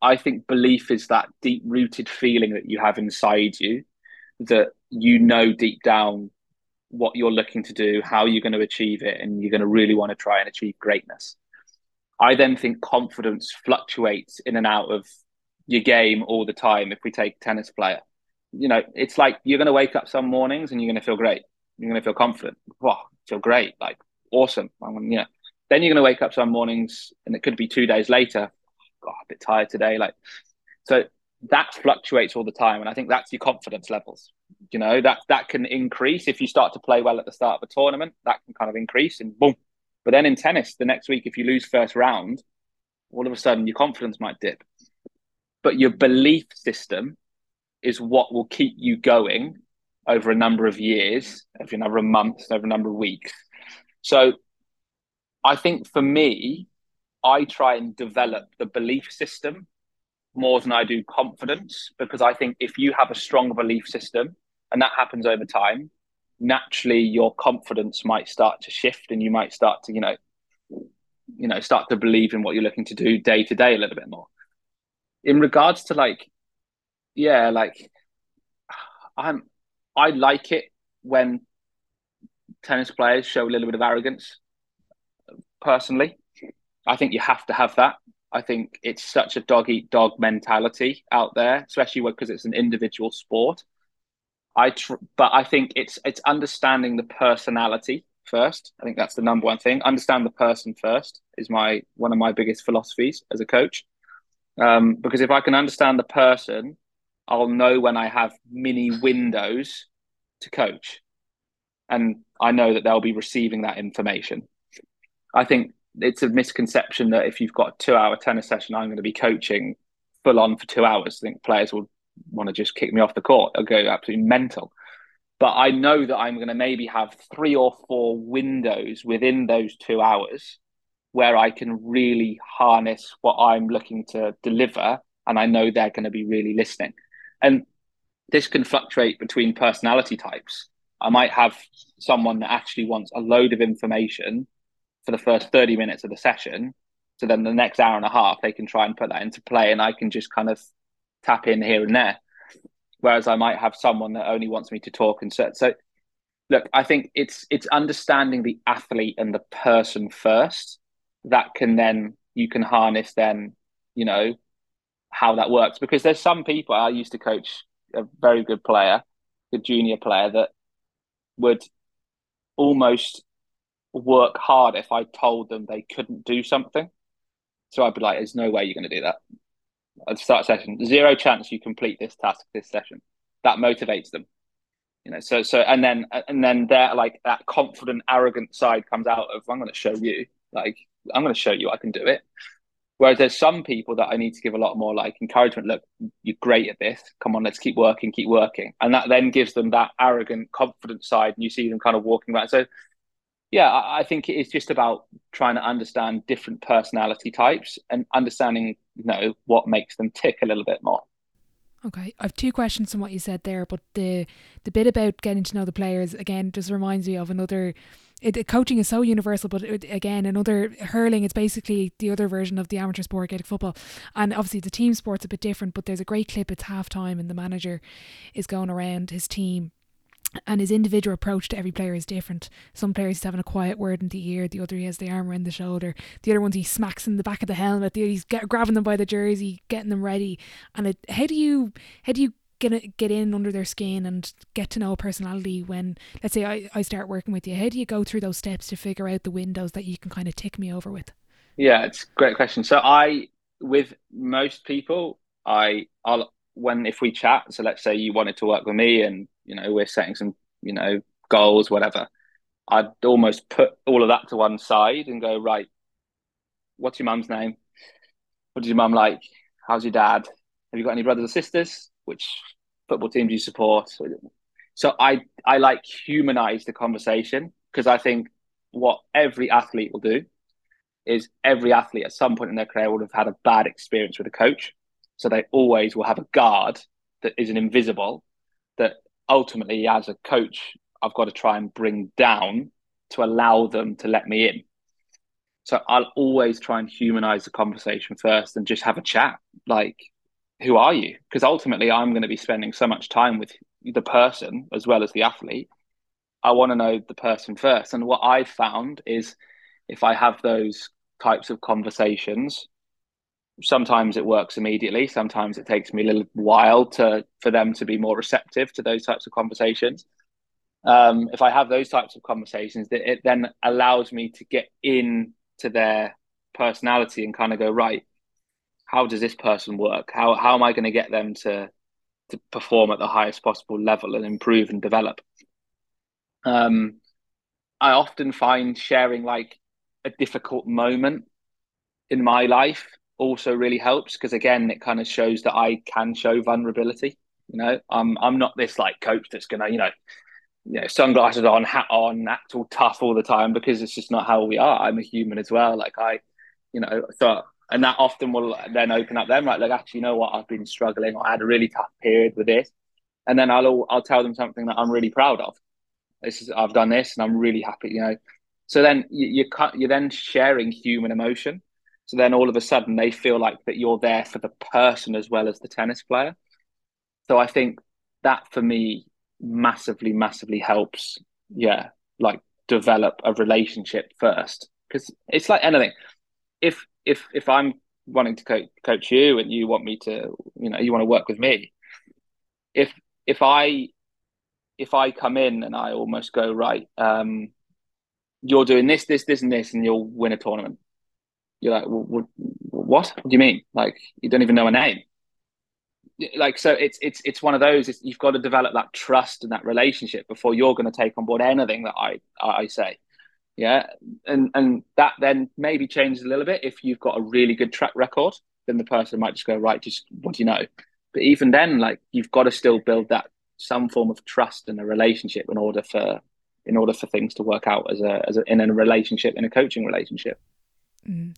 I think belief is that deep rooted feeling that you have inside you that you know deep down what you're looking to do, how you're going to achieve it, and you're going to really want to try and achieve greatness. I then think confidence fluctuates in and out of your game all the time. If we take tennis player, you know, it's like you're going to wake up some mornings and you're going to feel great. You're going to feel confident. Wow, feel great, like awesome. I'm, you know, then you're going to wake up some mornings and it could be two days later. Oh, God, a bit tired today. Like, so that fluctuates all the time, and I think that's your confidence levels. You know that that can increase if you start to play well at the start of a tournament. That can kind of increase and boom. But then in tennis, the next week, if you lose first round, all of a sudden your confidence might dip. But your belief system is what will keep you going over a number of years, over a number of months, over a number of weeks. So I think for me, I try and develop the belief system more than I do confidence because I think if you have a strong belief system and that happens over time, naturally your confidence might start to shift and you might start to, you know, you know, start to believe in what you're looking to do day to day a little bit more. In regards to like, yeah, like I'm I like it when tennis players show a little bit of arrogance personally. I think you have to have that I think it's such a dog eat dog mentality out there, especially because it's an individual sport. I tr- but I think it's it's understanding the personality first. I think that's the number one thing. Understand the person first is my one of my biggest philosophies as a coach. Um, because if I can understand the person, I'll know when I have mini windows to coach, and I know that they'll be receiving that information. I think it's a misconception that if you've got a two hour tennis session, I'm going to be coaching full on for two hours. I think players will want to just kick me off the court. I'll go absolutely mental. But I know that I'm going to maybe have three or four windows within those two hours where I can really harness what I'm looking to deliver. And I know they're going to be really listening. And this can fluctuate between personality types. I might have someone that actually wants a load of information for the first 30 minutes of the session. So then the next hour and a half, they can try and put that into play and I can just kind of tap in here and there. Whereas I might have someone that only wants me to talk and so, so look, I think it's it's understanding the athlete and the person first that can then you can harness then, you know, how that works. Because there's some people I used to coach a very good player, a junior player that would almost work hard if I told them they couldn't do something. So I'd be like, "There's no way you're going to do that." I'd start session. Zero chance you complete this task this session. That motivates them. You know, so so and then and then they're like that confident, arrogant side comes out of I'm going to show you. Like I'm going to show you I can do it. Whereas there's some people that I need to give a lot more like encouragement. Look, you're great at this. Come on, let's keep working, keep working. And that then gives them that arrogant, confident side. And you see them kind of walking around. So yeah, I think it's just about trying to understand different personality types and understanding, you know, what makes them tick a little bit more. Okay, I've two questions from what you said there, but the the bit about getting to know the players again just reminds me of another. It, coaching is so universal, but it, again, another hurling. It's basically the other version of the amateur sport, Gaelic football, and obviously the team sport's a bit different. But there's a great clip. It's half time, and the manager is going around his team and his individual approach to every player is different. Some players he's having a quiet word in the ear, the other he has the arm around the shoulder, the other ones he smacks in the back of the helmet, the other he's get, grabbing them by the jersey, getting them ready. And it, how do you how do you get get in under their skin and get to know a personality when let's say I, I start working with you how do you go through those steps to figure out the windows that you can kind of tick me over with? Yeah it's a great question. So i with most people i i'll when if we chat so let's say you wanted to work with me and you know we're setting some you know goals whatever i'd almost put all of that to one side and go right what's your mum's name? What does your mum like? How's your dad? Have you got any brothers or sisters which football team do you support? So I I like humanize the conversation because I think what every athlete will do is every athlete at some point in their career would have had a bad experience with a coach. So they always will have a guard that is an invisible that ultimately as a coach I've got to try and bring down to allow them to let me in. So I'll always try and humanize the conversation first and just have a chat. Like who are you? Because ultimately, I'm going to be spending so much time with the person as well as the athlete. I want to know the person first. And what I've found is if I have those types of conversations, sometimes it works immediately. Sometimes it takes me a little while to for them to be more receptive to those types of conversations. Um, if I have those types of conversations, it then allows me to get into their personality and kind of go right how does this person work? How how am I going to get them to to perform at the highest possible level and improve and develop? Um, I often find sharing like a difficult moment in my life also really helps because again it kind of shows that I can show vulnerability. You know, I'm I'm not this like coach that's gonna you know you know sunglasses on, hat on, act all tough all the time because it's just not how we are. I'm a human as well. Like I, you know, so and that often will then open up them right like actually you know what? I've been struggling. Or I had a really tough period with this. And then I'll I'll tell them something that I'm really proud of. This is I've done this and I'm really happy you know? So then you, you cut you're then sharing human emotion. So then all of a sudden they feel like that you're there for the person as well as the tennis player. So I think that for me massively massively helps yeah like develop a relationship first. Because it's like anything if if if I'm wanting to coach, coach you and you want me to, you know, you want to work with me, if if I if I come in and I almost go right, um, you're doing this, this, this, and this, and you'll win a tournament. You're like, well, what? What do you mean? Like you don't even know a name. Like so, it's it's it's one of those. You've got to develop that trust and that relationship before you're going to take on board anything that I I say. Yeah. And and that then maybe changes a little bit if you've got a really good track record, then the person might just go, right, just what do you know? But even then, like you've got to still build that some form of trust and a relationship in order for in order for things to work out as a as a, in a relationship in a coaching relationship. Mm.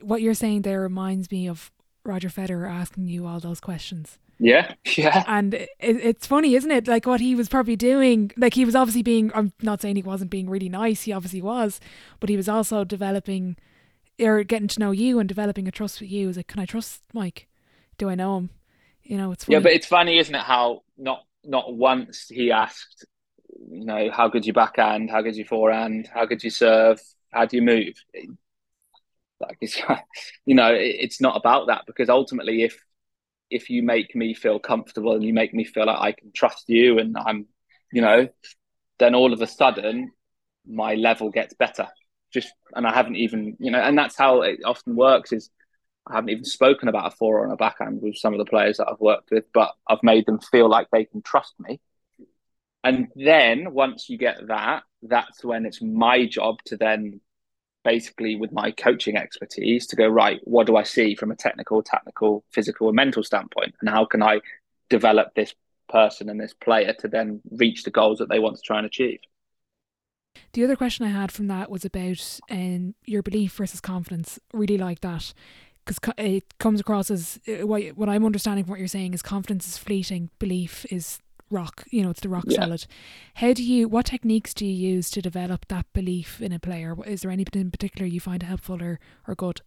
What you're saying there reminds me of Roger Federer asking you all those questions. Yeah, yeah. And it, it's funny, isn't it? Like what he was probably doing, like he was obviously being, I'm not saying he wasn't being really nice, he obviously was, but he was also developing or getting to know you and developing a trust with you. Is like, can I trust Mike? Do I know him? You know, it's funny. Yeah, but it's funny, isn't it? How not not once he asked, you know, how good your backhand, how good your forehand, how good you serve, how do you move? Like it's, you know, it's not about that because ultimately, if if you make me feel comfortable and you make me feel like I can trust you and I'm, you know, then all of a sudden my level gets better. Just and I haven't even, you know, and that's how it often works is I haven't even spoken about a forehand or a backhand with some of the players that I've worked with, but I've made them feel like they can trust me. And then once you get that, that's when it's my job to then basically with my coaching expertise to go right what do i see from a technical technical physical and mental standpoint? And how can i develop this person and this player to then reach the goals that they want to try and achieve? The other question i had from that was about um, your belief versus confidence. Really like that because it comes across as uh, what i'm understanding from what you're saying is confidence is fleeting. Belief is rock you know it's the rock yeah. solid. How do you what techniques do you use to develop that belief in a player? Is there anything in particular you find helpful or, or good?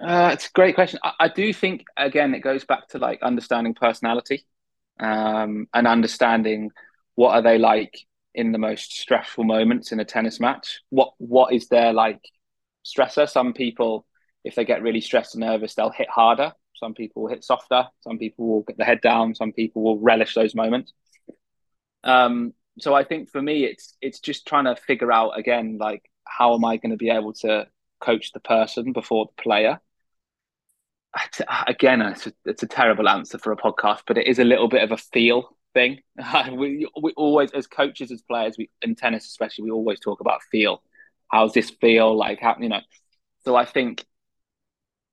Uh, it's a great question. I, I, do think again it goes back to like understanding personality um, and understanding what are they like in the most stressful moments in a tennis match. What what is their like stressor? Some people if they get really stressed and nervous they'll hit harder Some people will hit softer. Some people will get the head down. Some people will relish those moments. Um, so I think for me, it's it's just trying to figure out again, like how am I going to be able to coach the person before the player? Again, it's a, it's a terrible answer for a podcast, but it is a little bit of a feel thing. we we always, as coaches, as players, we in tennis especially, we always talk about feel. How's this feel? Like how you know? So I think,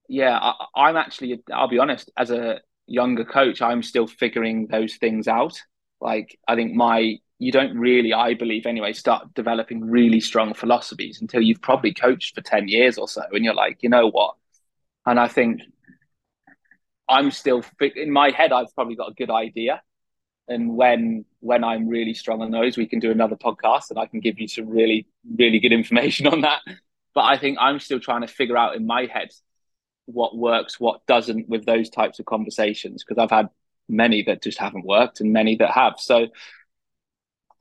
yeah, I, I'm actually. I'll be honest. As a younger coach, I'm still figuring those things out. Like I think my you don't really, I believe anyway, start developing really strong philosophies until you've probably coached for 10 years or so. And you're like, you know what? And I think I'm still in my head, I've probably got a good idea. And when when I'm really strong on those, we can do another podcast and I can give you some really, really good information on that. But I think I'm still trying to figure out in my head what works, what doesn't with those types of conversations, because I've had many that just haven't worked and many that have. So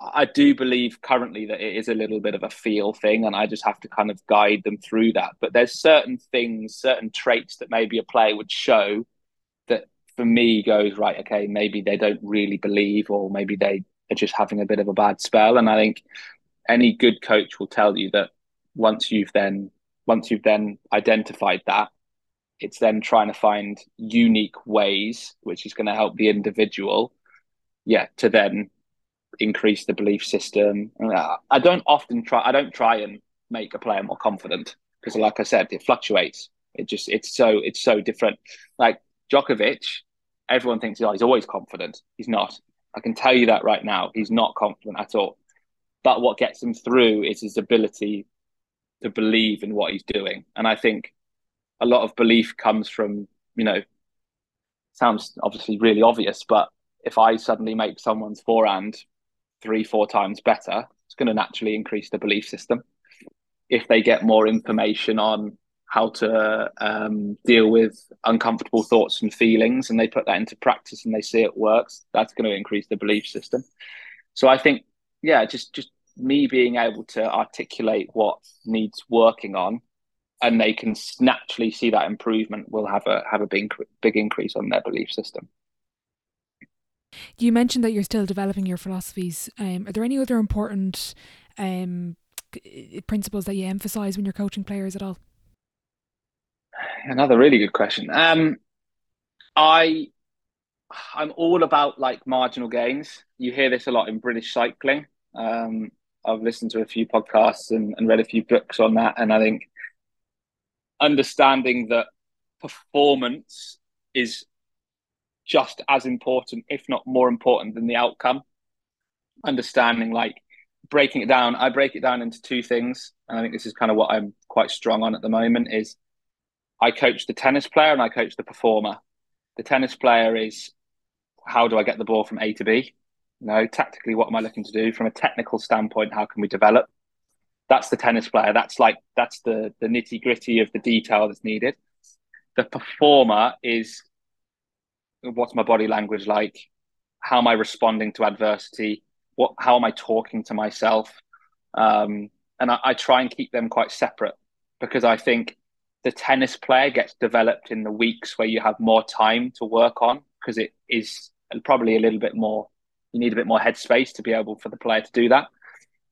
I do believe currently that it is a little bit of a feel thing, and I just have to kind of guide them through that. But there's certain things, certain traits that maybe a player would show that for me goes right. Okay, maybe they don't really believe, or maybe they are just having a bit of a bad spell. And I think any good coach will tell you that once you've then once you've then identified that, it's then trying to find unique ways, which is going to help the individual, yeah, to then increase the belief system. I don't often try. I don't try and make a player more confident because, like I said, it fluctuates. It just it's so it's so different. Like Djokovic, everyone thinks oh, he's always confident. He's not. I can tell you that right now. He's not confident at all. But what gets him through is his ability to believe in what he's doing. And I think a lot of belief comes from, you know, sounds obviously really obvious, but if I suddenly make someone's forehand three, four times better, it's going to naturally increase the belief system. If they get more information on how to um, deal with uncomfortable thoughts and feelings and they put that into practice and they see it works, that's going to increase the belief system. So I think, yeah, just just me being able to articulate what needs working on and they can naturally see that improvement will have a have a big big increase on their belief system. You mentioned that you're still developing your philosophies. Um, are there any other important um, principles that you emphasize when you're coaching players at all? Another really good question. Um, I I'm all about like marginal gains. You hear this a lot in British cycling. Um, I've listened to a few podcasts and, and read a few books on that, and I think understanding that performance is just as important, if not more important than the outcome. Understanding, like breaking it down, I break it down into two things. And I think this is kind of what I'm quite strong on at the moment is I coach the tennis player and I coach the performer. The tennis player is how do I get the ball from A to B? You know, tactically, what am I looking to do? From a technical standpoint, how can we develop? That's the tennis player. That's like that's the the nitty gritty of the detail that's needed. The performer is what's my body language like? How am I responding to adversity? What how am I talking to myself? Um, and I, I try and keep them quite separate because I think the tennis player gets developed in the weeks where you have more time to work on because it is probably a little bit more you need a bit more headspace to be able for the player to do that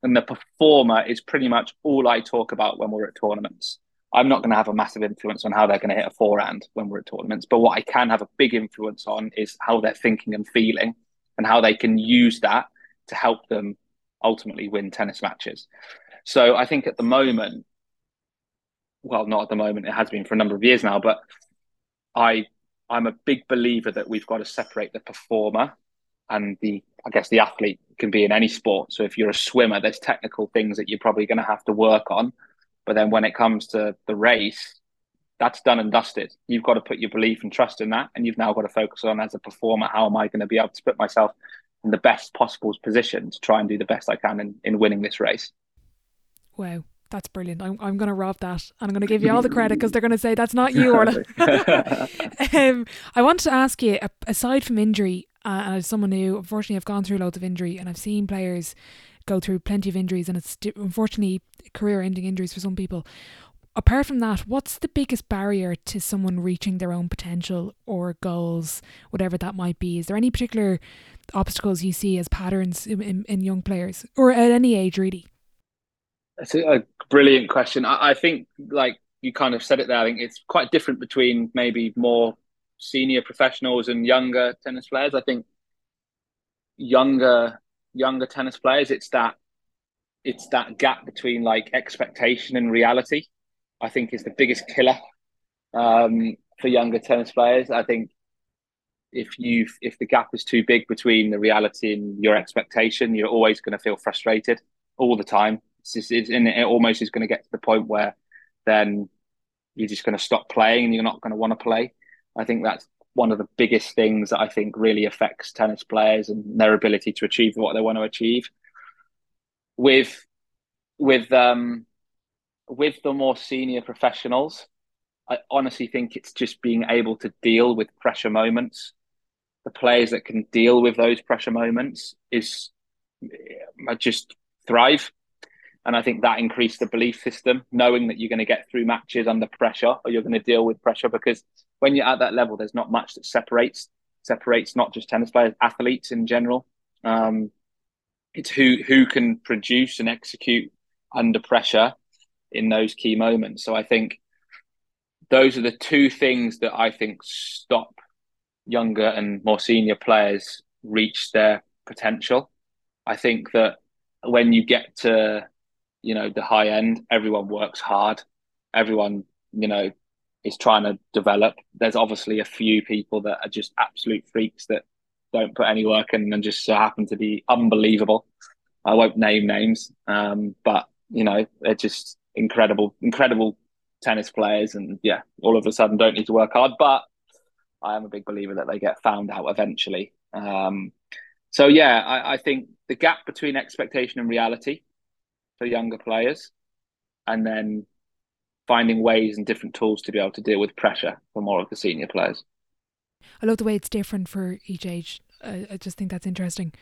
and the performer is pretty much all i talk about when we're at tournaments I'm not going to have a massive influence on how they're going to hit a forehand when we're at tournaments. But what I can have a big influence on is how they're thinking and feeling and how they can use that to help them ultimately win tennis matches. So I think at the moment, well, not at the moment, it has been for a number of years now, but I I'm a big believer that we've got to separate the performer and the I guess the athlete can be in any sport. So if you're a swimmer, there's technical things that you're probably going to have to work on but then when it comes to the race, that's done and dusted. You've got to put your belief and trust in that. And you've now got to focus on as a performer, how am I going to be able to put myself in the best possible position to try and do the best I can in, in winning this race. Wow. That's brilliant. I'm, I'm going to rob that and I'm going to give you all the credit because they're going to say that's not you, Orla. um, I want to ask you, aside from injury, uh, as someone who unfortunately I've gone through loads of injury and I've seen players go through plenty of injuries and it's unfortunately career ending injuries for some people. apart from that, what's the biggest barrier to someone reaching their own potential or goals, whatever that might be? Is there any particular obstacles you see as patterns in, in, in young players or at any age, really? That's a, a brilliant question. I, I, think, like you kind of said it there, I think it's quite different between maybe more senior professionals and younger tennis players. I think younger younger tennis players, it's that it's that gap between like expectation and reality. I think is the biggest killer um, for younger tennis players. I think if you if the gap is too big between the reality and your expectation, you're always going to feel frustrated all the time. It's just, it's, and it almost is going to get to the point where then you're just going to stop playing and you're not going to want to play. I think that's one of the biggest things that I think really affects tennis players and their ability to achieve what they want to achieve. With with um with the more senior professionals, I honestly think it's just being able to deal with pressure moments the players that can deal with those pressure moments is uh, just thrive. And I think that increased the belief system, knowing that you're going to get through matches under pressure or you're going to deal with pressure. Because when you're at that level, there's not much that separates separates not just tennis players, athletes in general. Um, it's who who can produce and execute under pressure in those key moments. So I think those are the two things that I think stop younger and more senior players reach their potential. I think that when you get to, you know, the high end, everyone works hard. Everyone, you know, is trying to develop. There's obviously a few people that are just absolute freaks that don't put any work in and just so happen to be unbelievable. I won't name names, um, but you know, they're just incredible, incredible tennis players, and yeah, all of a sudden don't need to work hard. But I am a big believer that they get found out eventually. Um, so yeah, I, I, think the gap between expectation and reality for younger players, and then finding ways and different tools to be able to deal with pressure for more of the senior players. I love the way it's different for each age. I, I just think that's interesting.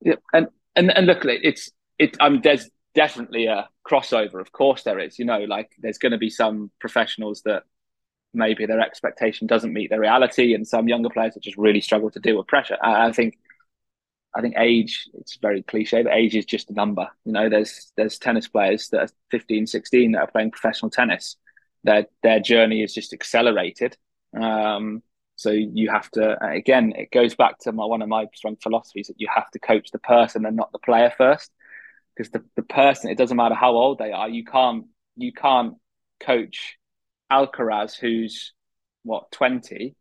Yeah, and and and look, it's it. I'm there's definitely a crossover. Of course, there is. You know, like there's going to be some professionals that maybe their expectation doesn't meet their reality, and some younger players that just really struggle to deal with pressure. I, I think, I think age. It's very cliche, but age is just a number. You know, there's there's tennis players that are 15, 16 that are playing professional tennis. Their their journey is just accelerated. Um, so you have to again, it goes back to my one of my strong philosophies that you have to coach the person and not the player first, because the the person it doesn't matter how old they are, you can't you can't coach Alcaraz, who's what twenty,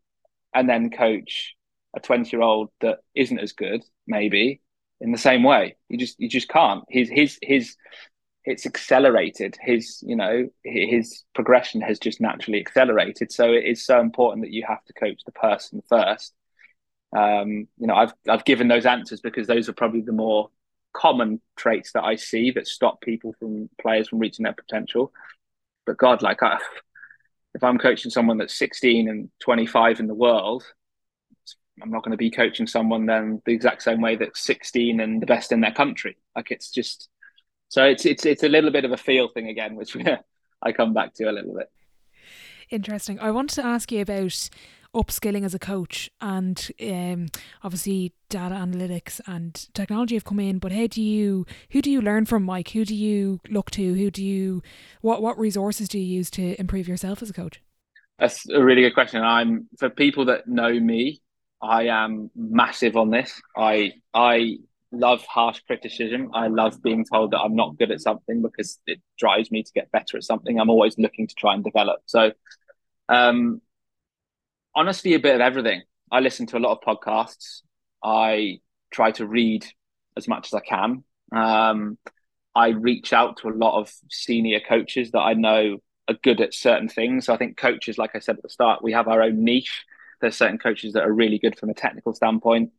and then coach a twenty-year-old that isn't as good, maybe in the same way. You just you just can't. His his his it's accelerated. His you know his progression has just naturally accelerated. So it is so important that you have to coach the person first. Um, you know, I've I've given those answers because those are probably the more common traits that I see that stop people from players from reaching their potential. But God, like I, if I'm coaching someone that's 16 and 25 in the world, I'm not going to be coaching someone then the exact same way that's 16 and the best in their country. Like it's just so it's it's it's a little bit of a feel thing again, which I come back to a little bit. Interesting. I wanted to ask you about upskilling as a coach and um, obviously data analytics and technology have come in but how do you who do you learn from mike who do you look to who do you what what resources do you use to improve yourself as a coach that's a really good question i'm for people that know me i am massive on this i i love harsh criticism i love being told that i'm not good at something because it drives me to get better at something i'm always looking to try and develop so um honestly a bit of everything. I listen to a lot of podcasts. I try to read as much as I can. Um, I reach out to a lot of senior coaches that I know are good at certain things. So I think coaches, like I said at the start, we have our own niche. There's certain coaches that are really good from a technical standpoint,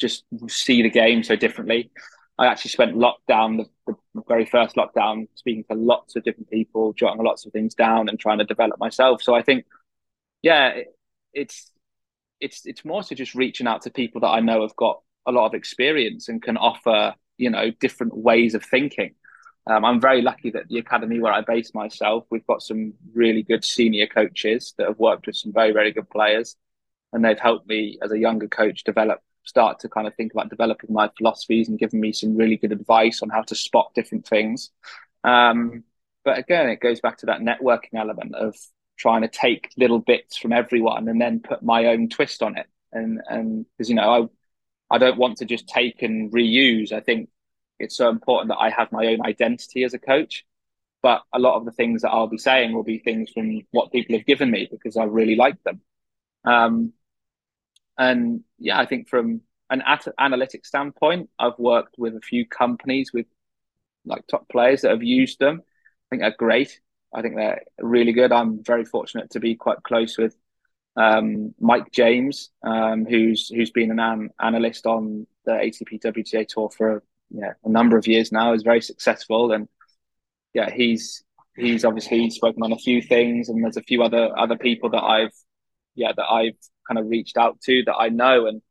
just see the game so differently. I actually spent lockdown, the, the very first lockdown, speaking to lots of different people, jotting lots of things down and trying to develop myself. So I think, yeah, it's it's it's more so just reaching out to people that I know have got a lot of experience and can offer you know different ways of thinking. Um, I'm very lucky that the academy where I base myself, we've got some really good senior coaches that have worked with some very, very good players. And they've helped me as a younger coach develop, start to kind of think about developing my philosophies and giving me some really good advice on how to spot different things. Um, but again, it goes back to that networking element of trying to take little bits from everyone and then put my own twist on it. And and because you know, I I don't want to just take and reuse. I think it's so important that I have my own identity as a coach. But a lot of the things that I'll be saying will be things from what people have given me because I really like them. Um, and yeah, I think from an at- analytics standpoint, I've worked with a few companies with like top players that have used them. I think they're great. I think they're really good. I'm very fortunate to be quite close with um, Mike James, um, who's who's been an, an analyst on the ATP WTA tour for yeah a number of years now. Is very successful, and yeah, he's he's obviously spoken on a few things, and there's a few other other people that I've yeah that I've kind of reached out to that I know, and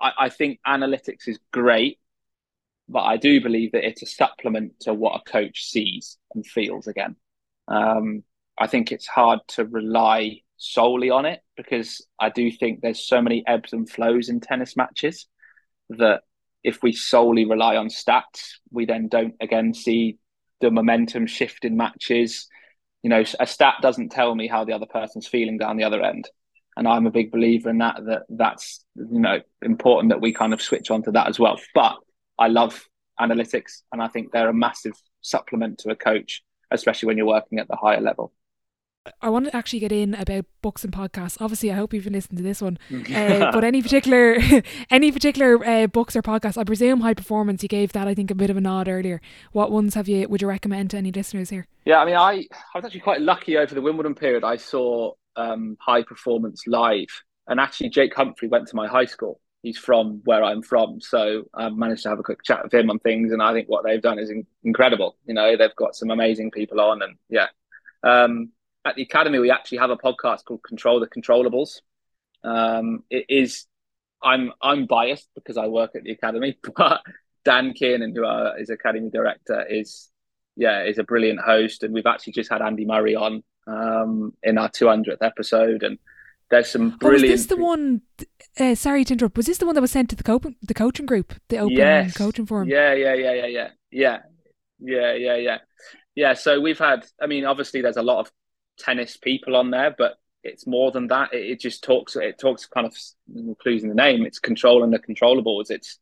I, I think analytics is great, but I do believe that it's a supplement to what a coach sees and feels again. Um, I think it's hard to rely solely on it because I do think there's so many ebbs and flows in tennis matches that if we solely rely on stats, we then don't again see the momentum shift in matches. You know, a stat doesn't tell me how the other person's feeling down the other end. And I'm a big believer in that, that that's, you know, important that we kind of switch onto that as well. But I love analytics and I think they're a massive supplement to a coach, especially when you're working at the higher level. I want to actually get in about books and podcasts. Obviously, I hope you've been listening to this one. Uh, but any particular, any particular uh, books or podcasts? I presume High Performance. You gave that, I think, a bit of a nod earlier. What ones have you? Would you recommend to any listeners here? Yeah, I mean, I I was actually quite lucky over the Wimbledon period. I saw um, High Performance live, and actually, Jake Humphrey went to my high school. He's from where I'm from, so I managed to have a quick chat with him on things. And I think what they've done is in- incredible. You know, they've got some amazing people on, and yeah. Um, at the academy, we actually have a podcast called Control the Controllables. Um, it is, I'm I'm biased because I work at the academy, but Dan Kiernan, who is academy director, is yeah is a brilliant host, and we've actually just had Andy Murray on um, in our 200th episode, and there's some brilliant. Oh, was this the one? Uh, sorry to interrupt. Was this the one that was sent to the co- the coaching group, the open yes. coaching forum? Yeah, yeah, yeah, yeah, yeah, yeah, yeah, yeah, yeah. Yeah, so we've had. I mean, obviously, there's a lot of tennis people on there, but it's more than that. It, it just talks. It talks kind of including the name. It's controlling the controllables. It's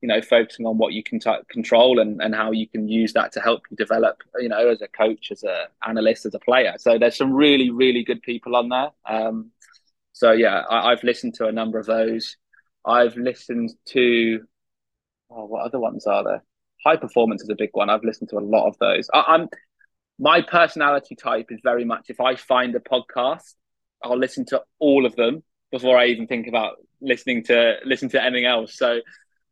you know focusing on what you can t- control and, and how you can use that to help you develop. You know, as a coach, as a analyst, as a player. So there's some really really good people on there. Um, so yeah, I, I've listened to a number of those. I've listened to. Oh, what other ones are there? High performance is a big one. I've listened to a lot of those. I, I'm my personality type is very much if I find a podcast, I'll listen to all of them before I even think about listening to listen to anything else. So,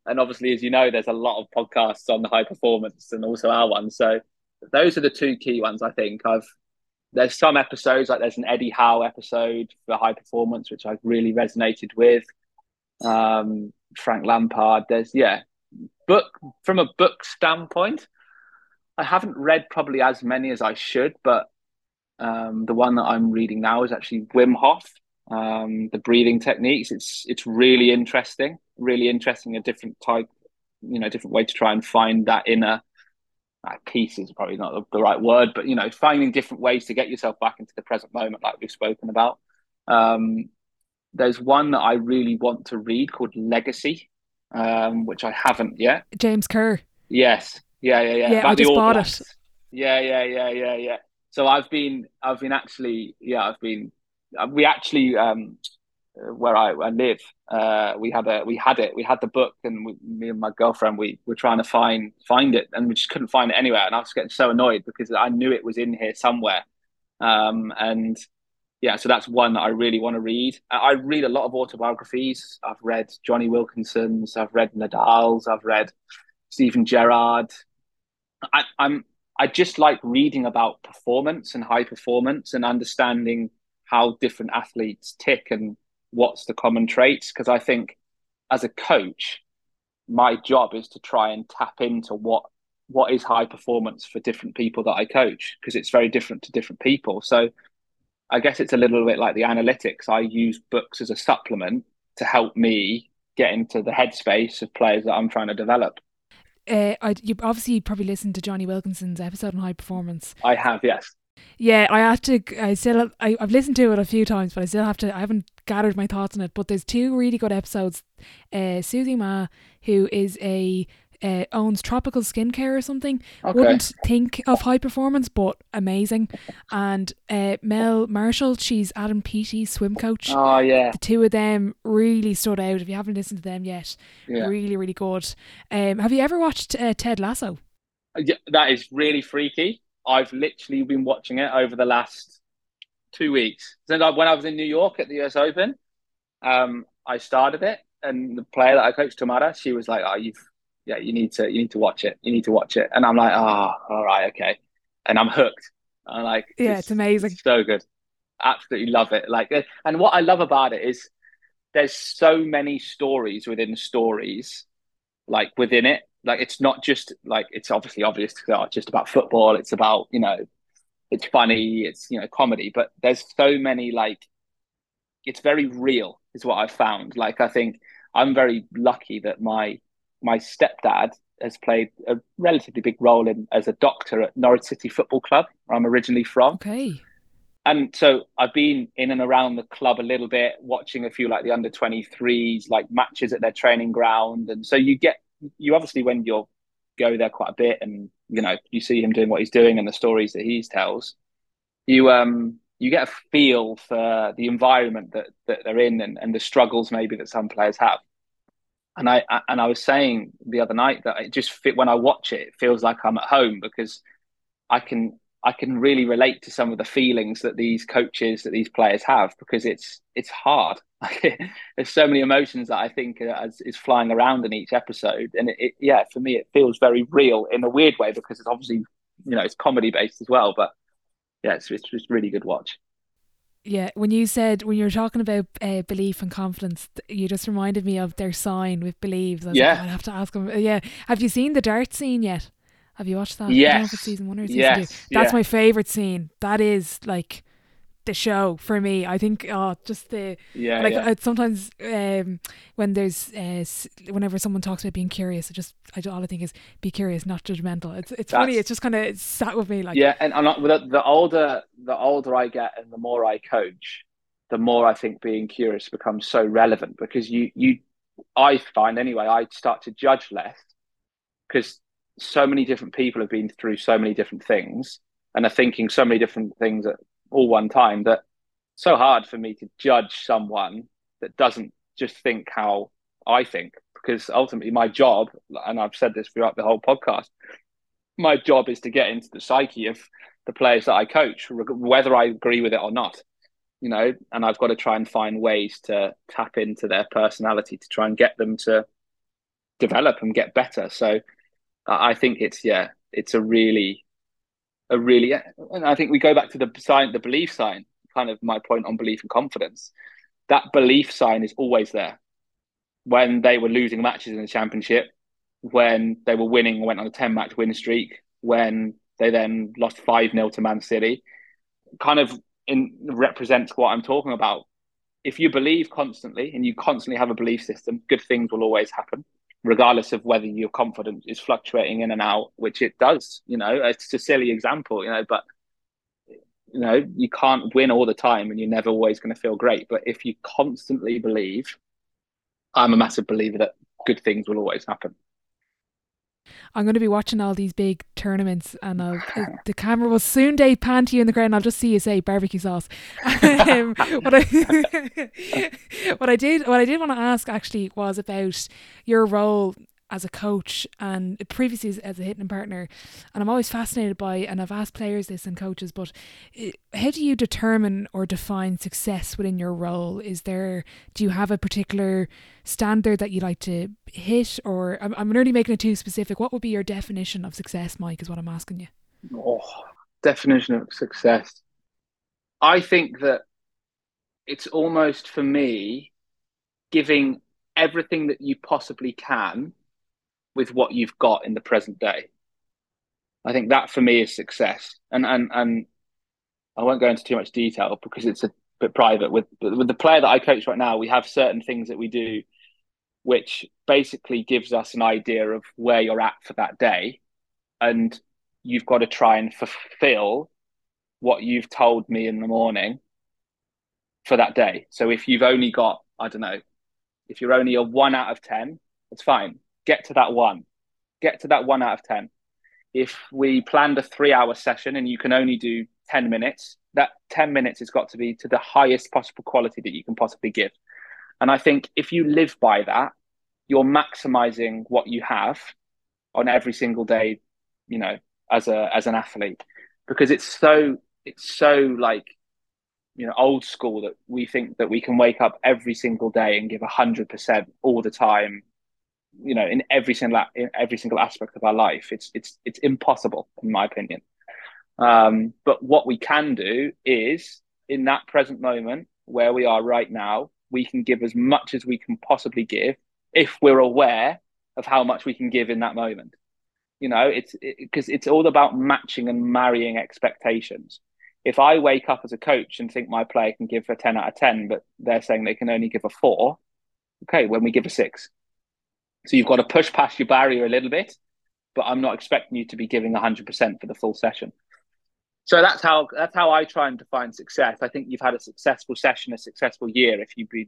and obviously, as you know, there's a lot of podcasts on the high performance and also our one. So, those are the two key ones. I think I've there's some episodes like there's an Eddie Howe episode for high performance which I've really resonated with. Um, Frank Lampard. There's yeah, book from a book standpoint. I haven't read probably as many as I should, but um, the one that I'm reading now is actually Wim Hof, um, the breathing techniques. It's it's really interesting, really interesting. A different type, you know, different way to try and find that inner uh, peace is probably not the, the, right word, but you know, finding different ways to get yourself back into the present moment, like we've spoken about. Um, there's one that I really want to read called Legacy, um, which I haven't yet. James Kerr. Yes, yeah, yeah, yeah. Yeah, I just bought it. Yeah, yeah, yeah, yeah, yeah. So I've been, I've been actually, yeah, I've been. Uh, we actually, um, where I, I live, uh, we had a, we had it, we had the book, and we, me and my girlfriend, we were trying to find find it, and we just couldn't find it anywhere. And I was getting so annoyed because I knew it was in here somewhere. Um, and yeah, so that's one that I really want to read. I read a lot of autobiographies. I've read Jonny Wilkinson's, I've read Nadal's, I've read Steven Gerrard, I, I'm I just like reading about performance and high performance and understanding how different athletes tick and what's the common traits. Because I think as a coach, my job is to try and tap into what what is high performance for different people that I coach because it's very different to different people. So I guess it's a little bit like the analytics. I use books as a supplement to help me get into the headspace of players that I'm trying to develop. Uh, I, you obviously probably listened to Jonny Wilkinson's episode on high performance. I have, yes. Yeah, I have to. I still. I, I've listened to it a few times, but I still have to. I haven't gathered my thoughts on it. But there's two really good episodes. Uh, Susie Ma, who is a uh, owns tropical skincare or something. Okay. Wouldn't think of high performance, but amazing. And uh, Mel Marshall, she's Adam Peaty's swim coach. Oh yeah, the two of them really stood out. If you haven't listened to them yet, yeah. really really good. Um, have you ever watched uh, Ted Lasso? Uh, yeah, that is really freaky. I've literally been watching it over the last two weeks. Since I, when I was in New York at the US Open, um, I started it, and the player that I coached, Tamara, she was like, "Oh, you've yeah, you need to you need to watch it. You need to watch it. And I'm like, oh, all right, okay. And I'm hooked. I'm like, yeah, it's, it's amazing. So good. Absolutely love it. Like, and what I love about it is there's so many stories within stories, like within it. Like, it's not just like it's obviously obvious to oh, just about football. It's about you know, it's funny. It's you know, comedy. But there's so many like, it's very real. Is what I've found. Like, I think I'm very lucky that my my stepdad has played a relatively big role in as a doctor at Norwich City Football Club, where I'm originally from. Okay. And so I've been in and around the club a little bit, watching a few like the under 23s, like matches at their training ground. And so you get, you obviously, when you go there quite a bit and, you know, you see him doing what he's doing and the stories that he tells, you, um, you get a feel for the environment that, that they're in and, and the struggles maybe that some players have and I and I was saying the other night that it just fit when I watch it, it feels like I'm at home because I can I can really relate to some of the feelings that these coaches that these players have because it's it's hard. There's so many emotions that I think is, is flying around in each episode, and it, it, yeah, for me it feels very real in a weird way because it's obviously you know it's comedy based as well, but yeah, it's it's just really good watch. Yeah, when you said when you were talking about uh, belief and confidence, you just reminded me of their sign with believes. I yeah, like, I have to ask them. Uh, yeah, have you seen the dart scene yet? Have you watched that? Yes. season one or season yes. two. That's yeah. my favorite scene. That is like the show for me. I think oh, just the yeah, like yeah. sometimes um, when there's uh, whenever someone talks about being curious, I just I all I think is be curious, not judgmental. It's it's That's, funny. It's just kind of sat with me like yeah. And I'm not, the, the older the older I get and the more I coach, the more I think being curious becomes so relevant because you you I find anyway I start to judge less because so many different people have been through so many different things and are thinking so many different things at all one time that so hard for me to judge someone that doesn't just think how I think because ultimately my job and I've said this throughout the whole podcast my job is to get into the psyche of the players that I coach whether I agree with it or not you know and I've got to try and find ways to tap into their personality to try and get them to develop and get better. So I think it's yeah it's a really really, and I think we go back to the sign, the belief sign, kind of my point on belief and confidence. That belief sign is always there. When they were losing matches in the championship, when they were winning, went on a 10 match win streak, when they then lost 5 0 to Man City, kind of in represents what I'm talking about. If you believe constantly and you constantly have a belief system, good things will always happen regardless of whether your confidence is fluctuating in and out, which it does. You know, it's a silly example, you know, but you know, you can't win all the time and you're never always going to feel great. But if you constantly believe, I'm a massive believer that good things will always happen. I'm going to be watching all these big tournaments, and I'll, the camera will soon day pan to you in the crowd. I'll just see you say barbecue sauce. um, what I what I did what I did want to ask actually was about your role as a coach and previously as a hitting partner. And i'm always fascinated by and i've asked players this and coaches but eh, how do you determine or define success within your role? Is there do you have a particular standard that you like to hit? Or i'm, I'm really making it too specific. What would be your definition of success mike is what i'm asking you. Oh definition of success. I think that it's almost for me giving everything that you possibly can with what you've got in the present day. I think that for me is success. And and and I won't go into too much detail because it's a bit private. With with the player that I coach right now, we have certain things that we do, which basically gives us an idea of where you're at for that day, and you've got to try and fulfill what you've told me in the morning for that day. So if you've only got, I don't know, if you're only a one out of 10, it's fine. Get to that one. Get to that one out of 10. If we planned a three hour session and you can only do 10 minutes, that 10 minutes has got to be to the highest possible quality that you can possibly give. And I think if you live by that, you're maximizing what you have on every single day, you know, as a as an athlete. Because it's so it's so like you know old school that we think that we can wake up every single day and give 100% all the time you know in every single in every single aspect of our life it's it's it's impossible in my opinion um, but what we can do is in that present moment where we are right now we can give as much as we can possibly give if we're aware of how much we can give in that moment you know it's because it, it's all about matching and marrying expectations if I wake up as a coach and think my player can give a 10 out of 10, but they're saying they can only give a four, okay, when we give a six. So you've got to push past your barrier a little bit, but I'm not expecting you to be giving 100% for the full session. So that's how that's how I try and define success. I think you've had a successful session, a successful year if you've been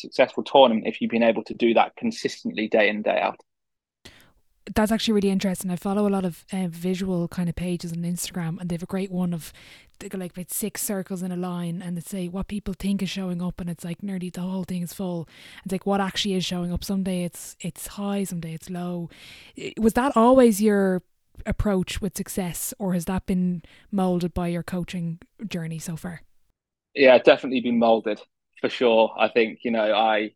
successful tournament if you've been able to do that consistently day in day out that's actually really interesting. I follow a lot of uh, visual kind of pages on Instagram, and they have a great one of they like about six circles in a line, and they say what people think is showing up, and it's like nearly the whole thing is full. It's like what actually is showing up. Someday it's it's high, someday it's low. Was that always your approach with success, or has that been molded by your coaching journey so far? Yeah, definitely been molded for sure. I think you know I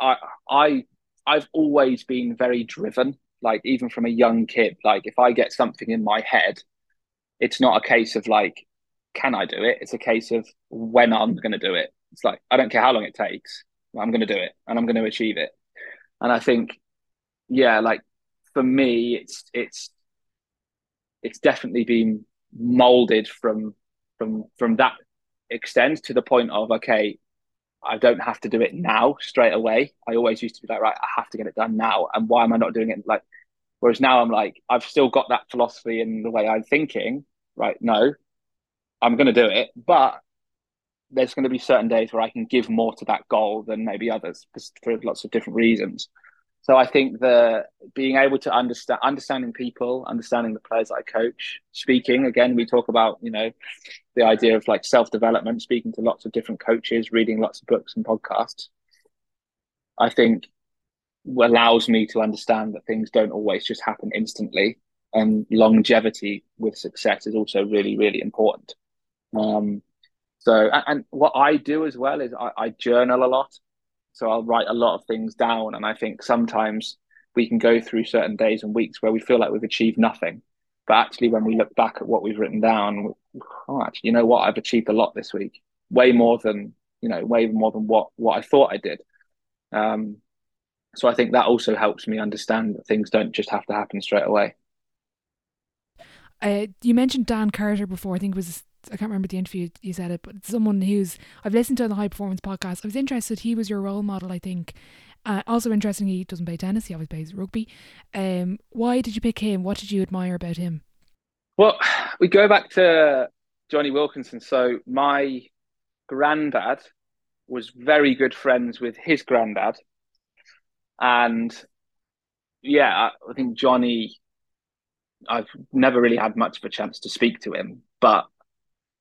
I I I've always been very driven, like even from a young kid. Like if I get something in my head, it's not a case of like, can I do it? It's a case of when I'm going to do it. It's like I don't care how long it takes. I'm going to do it, and I'm going to achieve it. And I think, yeah, like for me, it's it's it's definitely been molded from from from that extent to the point of okay I don't have to do it now straight away. I always used to be like, right, I have to get it done now. And why am I not doing it? Like, whereas now I'm like, I've still got that philosophy in the way I'm thinking, right? No, I'm going to do it. But there's going to be certain days where I can give more to that goal than maybe others for lots of different reasons. So I think the being able to understand, understanding people, understanding the players that I coach, speaking again, we talk about you know the idea of like self development, speaking to lots of different coaches, reading lots of books and podcasts. I think allows me to understand that things don't always just happen instantly, and longevity with success is also really really important. Um, so and, and what I do as well is I, I journal a lot. So I'll write a lot of things down. And I think sometimes we can go through certain days and weeks where we feel like we've achieved nothing. But actually, when we look back at what we've written down, oh, actually, you know what? I've achieved a lot this week, way more than you know, way more than what what I thought I did. Um, so I think that also helps me understand that things don't just have to happen straight away. Uh, you mentioned Dan Carter before. I think it was I can't remember the interview you said it, but someone who's I've listened to the High Performance podcast. I was interested. He was your role model, I think. Uh, also interesting, he doesn't play tennis. He always plays rugby. Um, why did you pick him? What did you admire about him? Well, we go back to Jonny Wilkinson. So my granddad was very good friends with his granddad, and yeah, I think Jonny. I've never really had much of a chance to speak to him, but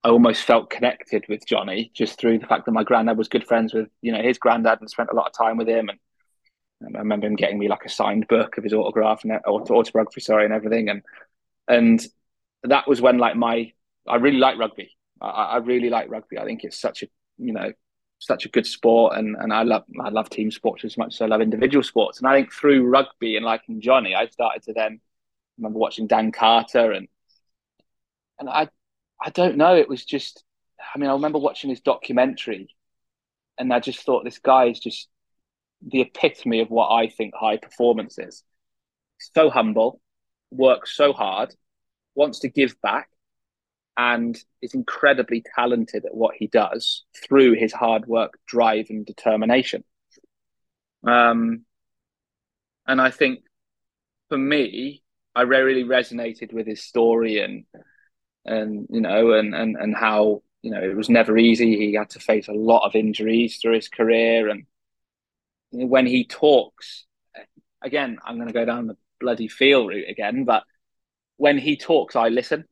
I almost felt connected with Jonny just through the fact that my granddad was good friends with, you know, his granddad and spent a lot of time with him. And, I remember him getting me like a signed book of his autograph and uh, autobiography, sorry, and everything. And and that was when like my I really like rugby. I, I really like rugby. I think it's such a you know such a good sport, and and I love I love team sports as much as I love individual sports. And I think through rugby and liking Jonny, I started to then I remember watching Dan Carter and and I I don't know. It was just, I mean, I remember watching his documentary and I just thought this guy is just the epitome of what I think high performance is. So humble, works so hard, wants to give back, and is incredibly talented at what he does through his hard work, drive, and determination. Um, and I think for me, I really resonated with his story and and you know and and and how you know it was never easy. He had to face a lot of injuries through his career, and when he talks, again, I'm going to go down the bloody feel route again, but when he talks, I listen.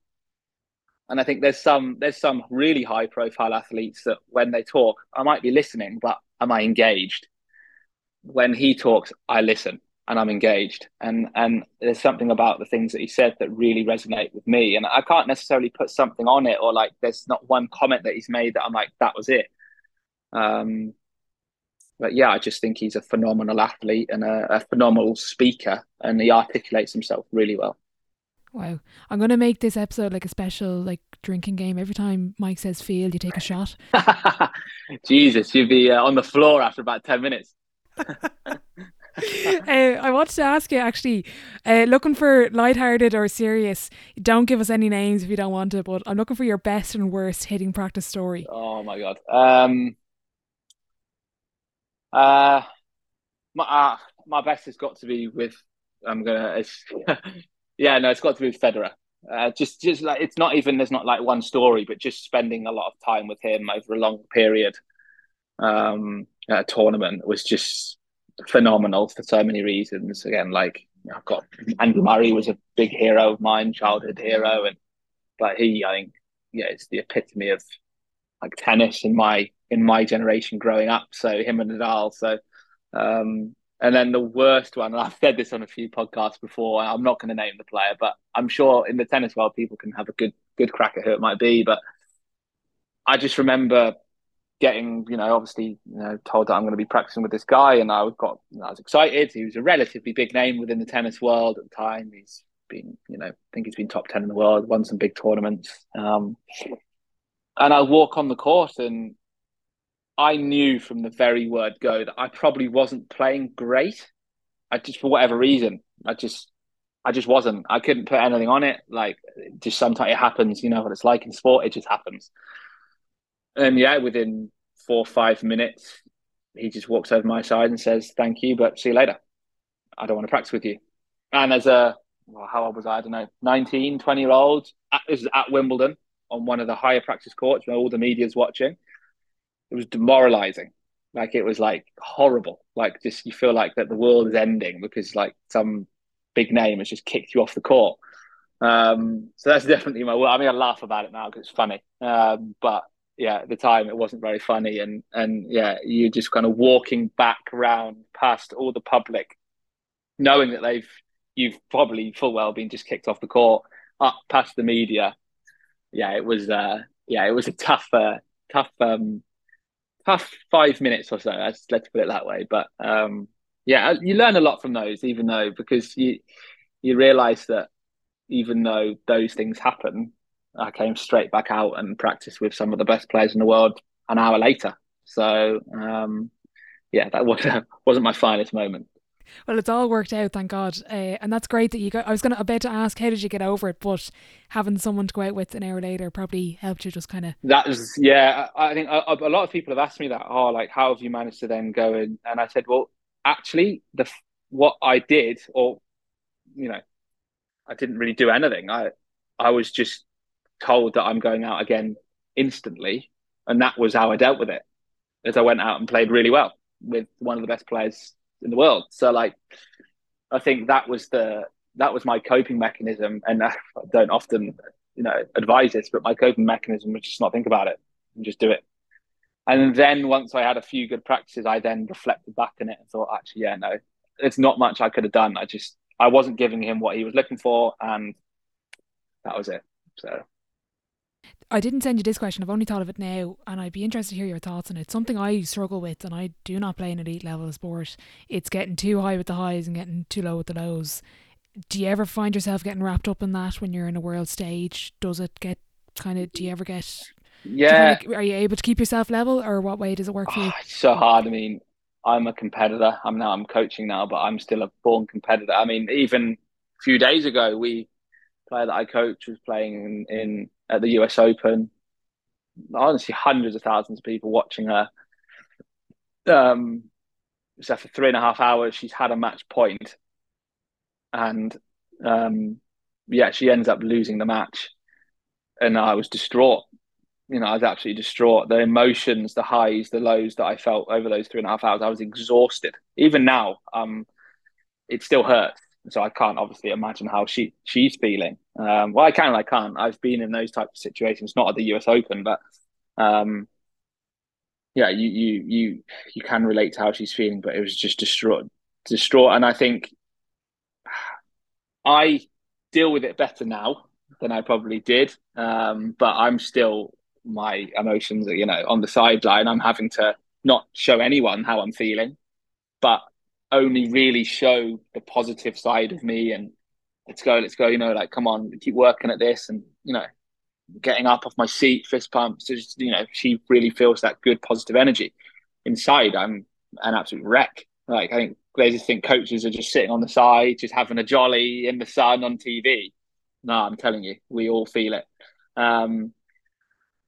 And I think there's some there's some really high profile athletes that when they talk, I might be listening, but am I engaged? When he talks, I listen and I'm engaged. And and there's something about the things that he said that really resonate with me. And I can't necessarily put something on it or like there's not one comment that he's made that I'm like, that was it. Um but yeah, I just think he's a phenomenal athlete and a, a phenomenal speaker and he articulates himself really well. Wow. I'm going to make this episode like a special like drinking game. Every time Mike says field, you take a shot. Jesus, you'd be uh, on the floor after about 10 minutes. uh, I wanted to ask you actually, uh, looking for light-hearted or serious. Don't give us any names if you don't want to, but I'm looking for your best and worst hitting practice story. Oh my god. Um, uh, my uh, my best has got to be with. I'm gonna. Yeah, no, it's got to be with Federer. Uh, just, just like it's not even there's not like one story, but just spending a lot of time with him over a long period um, at a tournament was just phenomenal for so many reasons. Again, like I've got Andy Murray was a big hero of mine, childhood hero, and but he, I think, yeah, it's the epitome of like tennis in my in my generation growing up. So him and Nadal. So um, and then the worst one, and I've said this on a few podcasts before. I'm not going to name the player, but I'm sure in the tennis world, people can have a good good crack at who it might be. But I just remember getting, you know, obviously, you know, told that I'm going to be practicing with this guy, and I was got, you know, I was excited. He was a relatively big name within the tennis world at the time. He's been, you know, I think he's been top ten in the world, won some big tournaments. Um, and I walk on the court, and I knew from the very word go that I probably wasn't playing great. I just for whatever reason, I just I just wasn't. I couldn't put anything on it. Like just sometimes it happens, you know what it's like in sport, it just happens. And yeah, within four or five minutes, he just walks over my side and says, Thank you, but see you later. I don't want to practice with you. And as a well, how old was I? I don't know, 19, 20 year old. This is at Wimbledon on one of the higher practice courts where all the media's watching it was demoralizing. Like it was like horrible. Like just you feel like that the world is ending because like some big name has just kicked you off the court. Um, so that's definitely my. I mean, I laugh about it now because it's funny. Um, but yeah, at the time it wasn't very funny, and and yeah, you're just kind of walking back around past all the public, knowing that they've you've probably full well been just kicked off the court, up past the media. Yeah, it was. Uh, yeah, it was a tough, uh, tough um, tough five minutes or so. Let's let's put it that way. But um, yeah, you learn a lot from those, even though because you you realise that even though those things happen, I came straight back out and practiced with some of the best players in the world an hour later. So um, yeah, that was, wasn't my finest moment. Well, it's all worked out, thank God, uh, and that's great that you got. I was gonna about to ask how did you get over it, but having someone to go out with an hour later probably helped you just kind of. That was yeah. I think a, a, lot of people have asked me that. Oh, like how have you managed to then go in? And I said, well, actually, the what I did, or you know, I didn't really do anything. I I was just told that I'm going out again instantly, and that was how I dealt with it. As I went out and played really well with one of the best players in the world. So like, I think that was the that was my coping mechanism, and I don't often you know advise this, but my coping mechanism was just not think about it and just do it. And then once I had a few good practices, I then reflected back on it and thought, actually, yeah, no, it's not much I could have done. I just I wasn't giving him what he was looking for, and that was it. So I didn't send you this question. I've only thought of it now, and I'd be interested to hear your thoughts on it. Something I struggle with, and I do not play an elite level of sport. It's getting too high with the highs and getting too low with the lows. Do you ever find yourself getting wrapped up in that when you're in a world stage? Does it get kind of? Do you ever get? Yeah. You are you able to keep yourself level, or what way does it work for you? Oh, it's so hard. I mean, I'm a competitor. I'm now I'm coaching now, but I'm still a born competitor. I mean, even a few days ago, we player that I coach was playing in, in at the US Open. Honestly, hundreds of thousands of people watching her. Um, so after three and a half hours, she's had a match point, and um, yeah, she ends up losing the match, and I was distraught. You know, I was absolutely distraught. The emotions, the highs, the lows that I felt over those three and a half hours, I was exhausted. Even now, um, it still hurts. So I can't obviously imagine how she she's feeling. Um, well, I can, I can't. I've been in those types of situations, not at the U.S. Open, but um, yeah, you you you you can relate to how she's feeling. But it was just distraught, distraught, and I think I deal with it better now than I probably did. Um, but I'm still my emotions, you know, on the sideline. I'm having to not show anyone how I'm feeling, but only really show the positive side of me and let's go, let's go, you know, like come on, keep working at this and you know, getting up off my seat, fist pumps, just you know, she really feels that good positive energy. Inside I'm an absolute wreck. Like I think Glazers think coaches are just sitting on the side, just having a jolly in the sun on TV. No, I'm telling you, we all feel it. Um,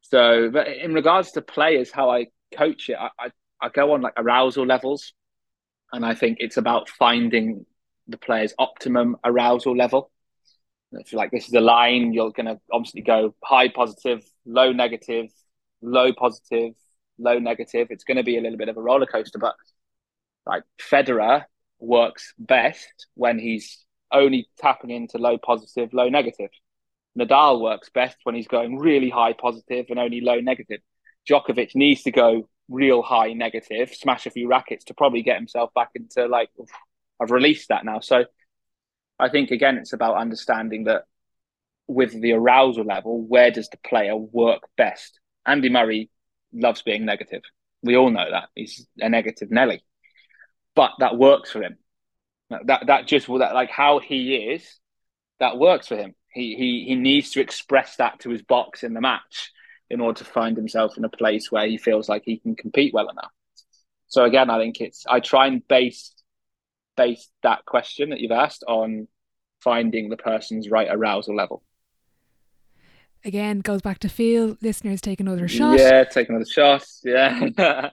so, but in regards to players, how I coach it, I, I, I go on like arousal levels, and I think it's about finding the player's optimum arousal level. If you like this is a line, you're going to obviously go high positive, low negative, low positive, low negative. It's going to be a little bit of a roller coaster, but like Federer works best when he's only tapping into low positive, low negative. Nadal works best when he's going really high positive and only low negative. Djokovic needs to go real high negative, smash a few rackets to probably get himself back into like, I've released that now. So I think again, it's about understanding that with the arousal level, where does the player work best? Andy Murray loves being negative. We all know that he's a negative Nelly, but that works for him. That that just that like how he is, that works for him. He he he needs to express that to his box in the match in order to find himself in a place where he feels like he can compete well enough. So again, I think it's I try and base base that question that you've asked on finding the person's right arousal level. Again, goes back to feel listeners take another shot. Yeah, take another shot. Yeah.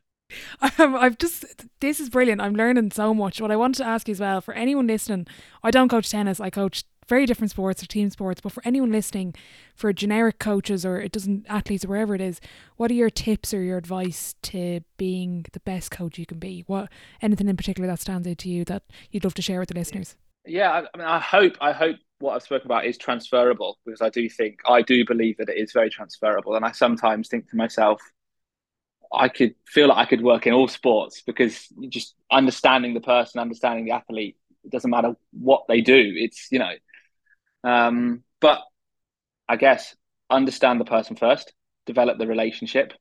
um, I've just this is brilliant. I'm learning so much. What I wanted to ask you as well for anyone listening, I don't coach tennis. I coach very different sports or team sports. But for anyone listening, for generic coaches or it doesn't athletes or wherever it is, what are your tips or your advice to being the best coach you can be? What anything in particular that stands out to you that you'd love to share with the listeners? Yeah, I, I mean, I hope I hope what I've spoken about is transferable because I do think I do believe that it is very transferable, and I sometimes think to myself. I could feel like I could work in all sports because just understanding the person, understanding the athlete, it doesn't matter what they do. It's you know, um, but I guess understand the person first, develop the relationship,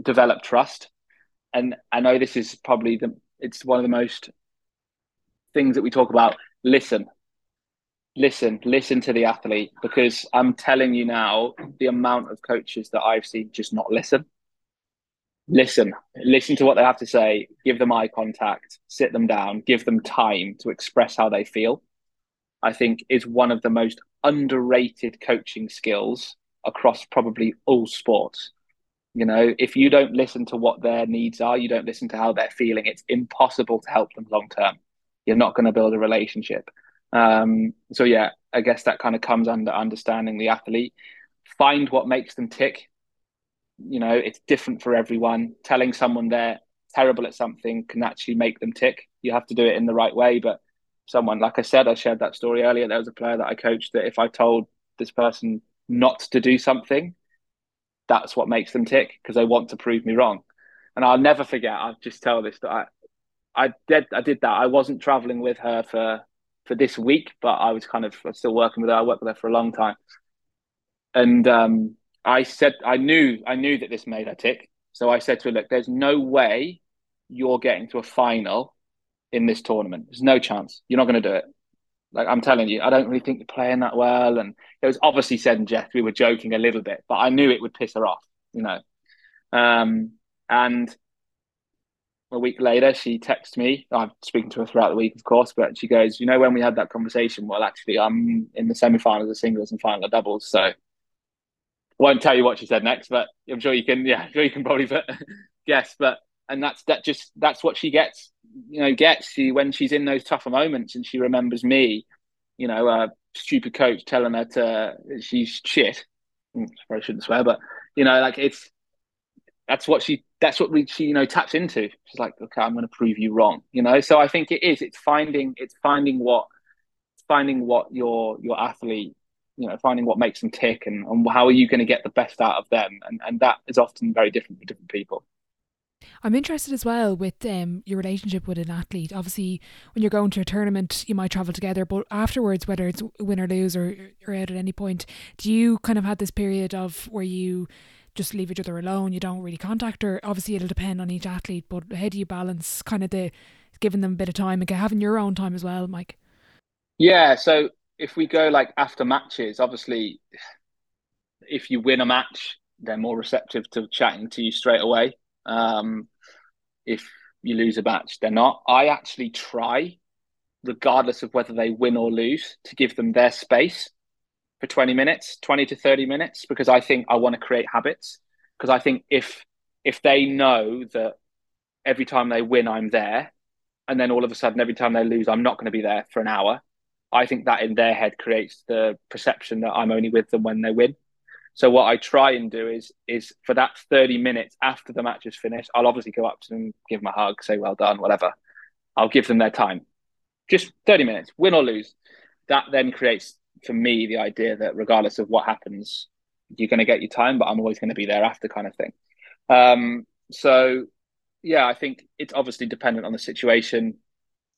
develop trust. And I know this is probably the it's one of the most things that we talk about. Listen. Listen, listen to the athlete because I'm telling you now the amount of coaches that I've seen just not listen. Listen, listen to what they have to say, give them eye contact, sit them down, give them time to express how they feel I think is one of the most underrated coaching skills across probably all sports. You know, if you don't listen to what their needs are, you don't listen to how they're feeling, it's impossible to help them long term. You're not going to build a relationship. Um, so, yeah, I guess that kind of comes under understanding the athlete. Find what makes them tick. You know, it's different for everyone. Telling someone they're terrible at something can actually make them tick. You have to do it in the right way, but someone. Like I said, I shared that story earlier. There was a player that I coached that if I told this person not to do something, that's what makes them tick because they want to prove me wrong. And I'll never forget. I'll just tell this that I, I did. I did that. I wasn't traveling with her for for this week, but I was kind of still working with her. I worked with her for a long time, and um, I said I knew I knew that this made her tick. So I said to her, "Look, there's no way you're getting to a final in this tournament. There's no chance. You're not going to do it. Like I'm telling you, I don't really think you're playing that well. And it was obviously said in jest. We were joking a little bit, but I knew it would piss her off, you know. Um, and a week later, she texts me. I'm speaking to her throughout the week, of course, but she goes, "You know, when we had that conversation, well, actually, I'm in the semi-finals of singles and final of doubles." So, won't tell you what she said next, but I'm sure you can. Yeah, I'm sure you can probably guess. But and that's that. Just that's what she gets. You know, gets she when she's in those tougher moments and she remembers me. You know, a stupid coach telling her to she's shit. I probably shouldn't swear, but you know, like it's that's what she that's what we she you know taps into she's like okay i'm going to prove you wrong you know so i think it is it's finding it's finding what it's finding what your your athlete you know finding what makes them tick and, and how are you going to get the best out of them and and that is often very different for different people I'm interested as well with um, your relationship with an athlete. Obviously, when you're going to a tournament, you might travel together, but afterwards, whether it's win or lose or, or out at any point, do you kind of have this period of where you just leave each other alone. You don't really contact her. Obviously, it'll depend on each athlete, but how do you balance kind of the giving them a bit of time and having your own time as well, Mike? Yeah. So if we go like after matches, obviously, if you win a match, they're more receptive to chatting to you straight away. Um, if you lose a match, they're not. I actually try, regardless of whether they win or lose, to give them their space for 20 minutes, 20 to 30 minutes, because I think I want to create habits. Because I think if if they know that every time they win, I'm there, and then all of a sudden every time they lose, I'm not going to be there for an hour, I think that in their head creates the perception that I'm only with them when they win. So what I try and do is is for that 30 minutes after the match is finished, I'll obviously go up to them, give them a hug, say well done, whatever. I'll give them their time. Just 30 minutes, win or lose. That then creates for me the idea that regardless of what happens, you're going to get your time, but I'm always going to be there after, kind of thing. Um, so yeah, I think it's obviously dependent on the situation.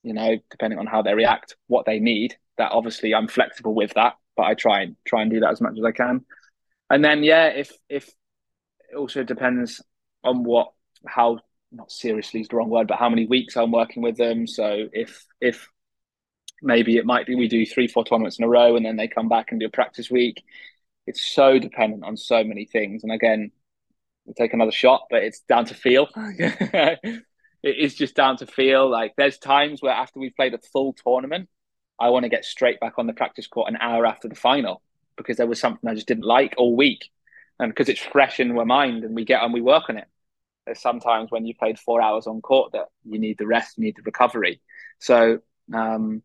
You know, depending on how they react, what they need. That obviously I'm flexible with that, but I try and try and do that as much as I can. And then yeah, if if it also depends on what how not seriously is the wrong word, but how many weeks I'm working with them. So if if maybe it might be we do three, four tournaments in a row and then they come back and do a practice week. It's so dependent on so many things. And again, we'll take another shot, but it's down to feel. it is just down to feel. Like there's times where after we've played a full tournament, I want to get straight back on the practice court an hour after the final because there was something I just didn't like all week. And because it's fresh in my mind and we get and we work on it. There's sometimes when you played four hours on court that you need the rest, you need the recovery. So um,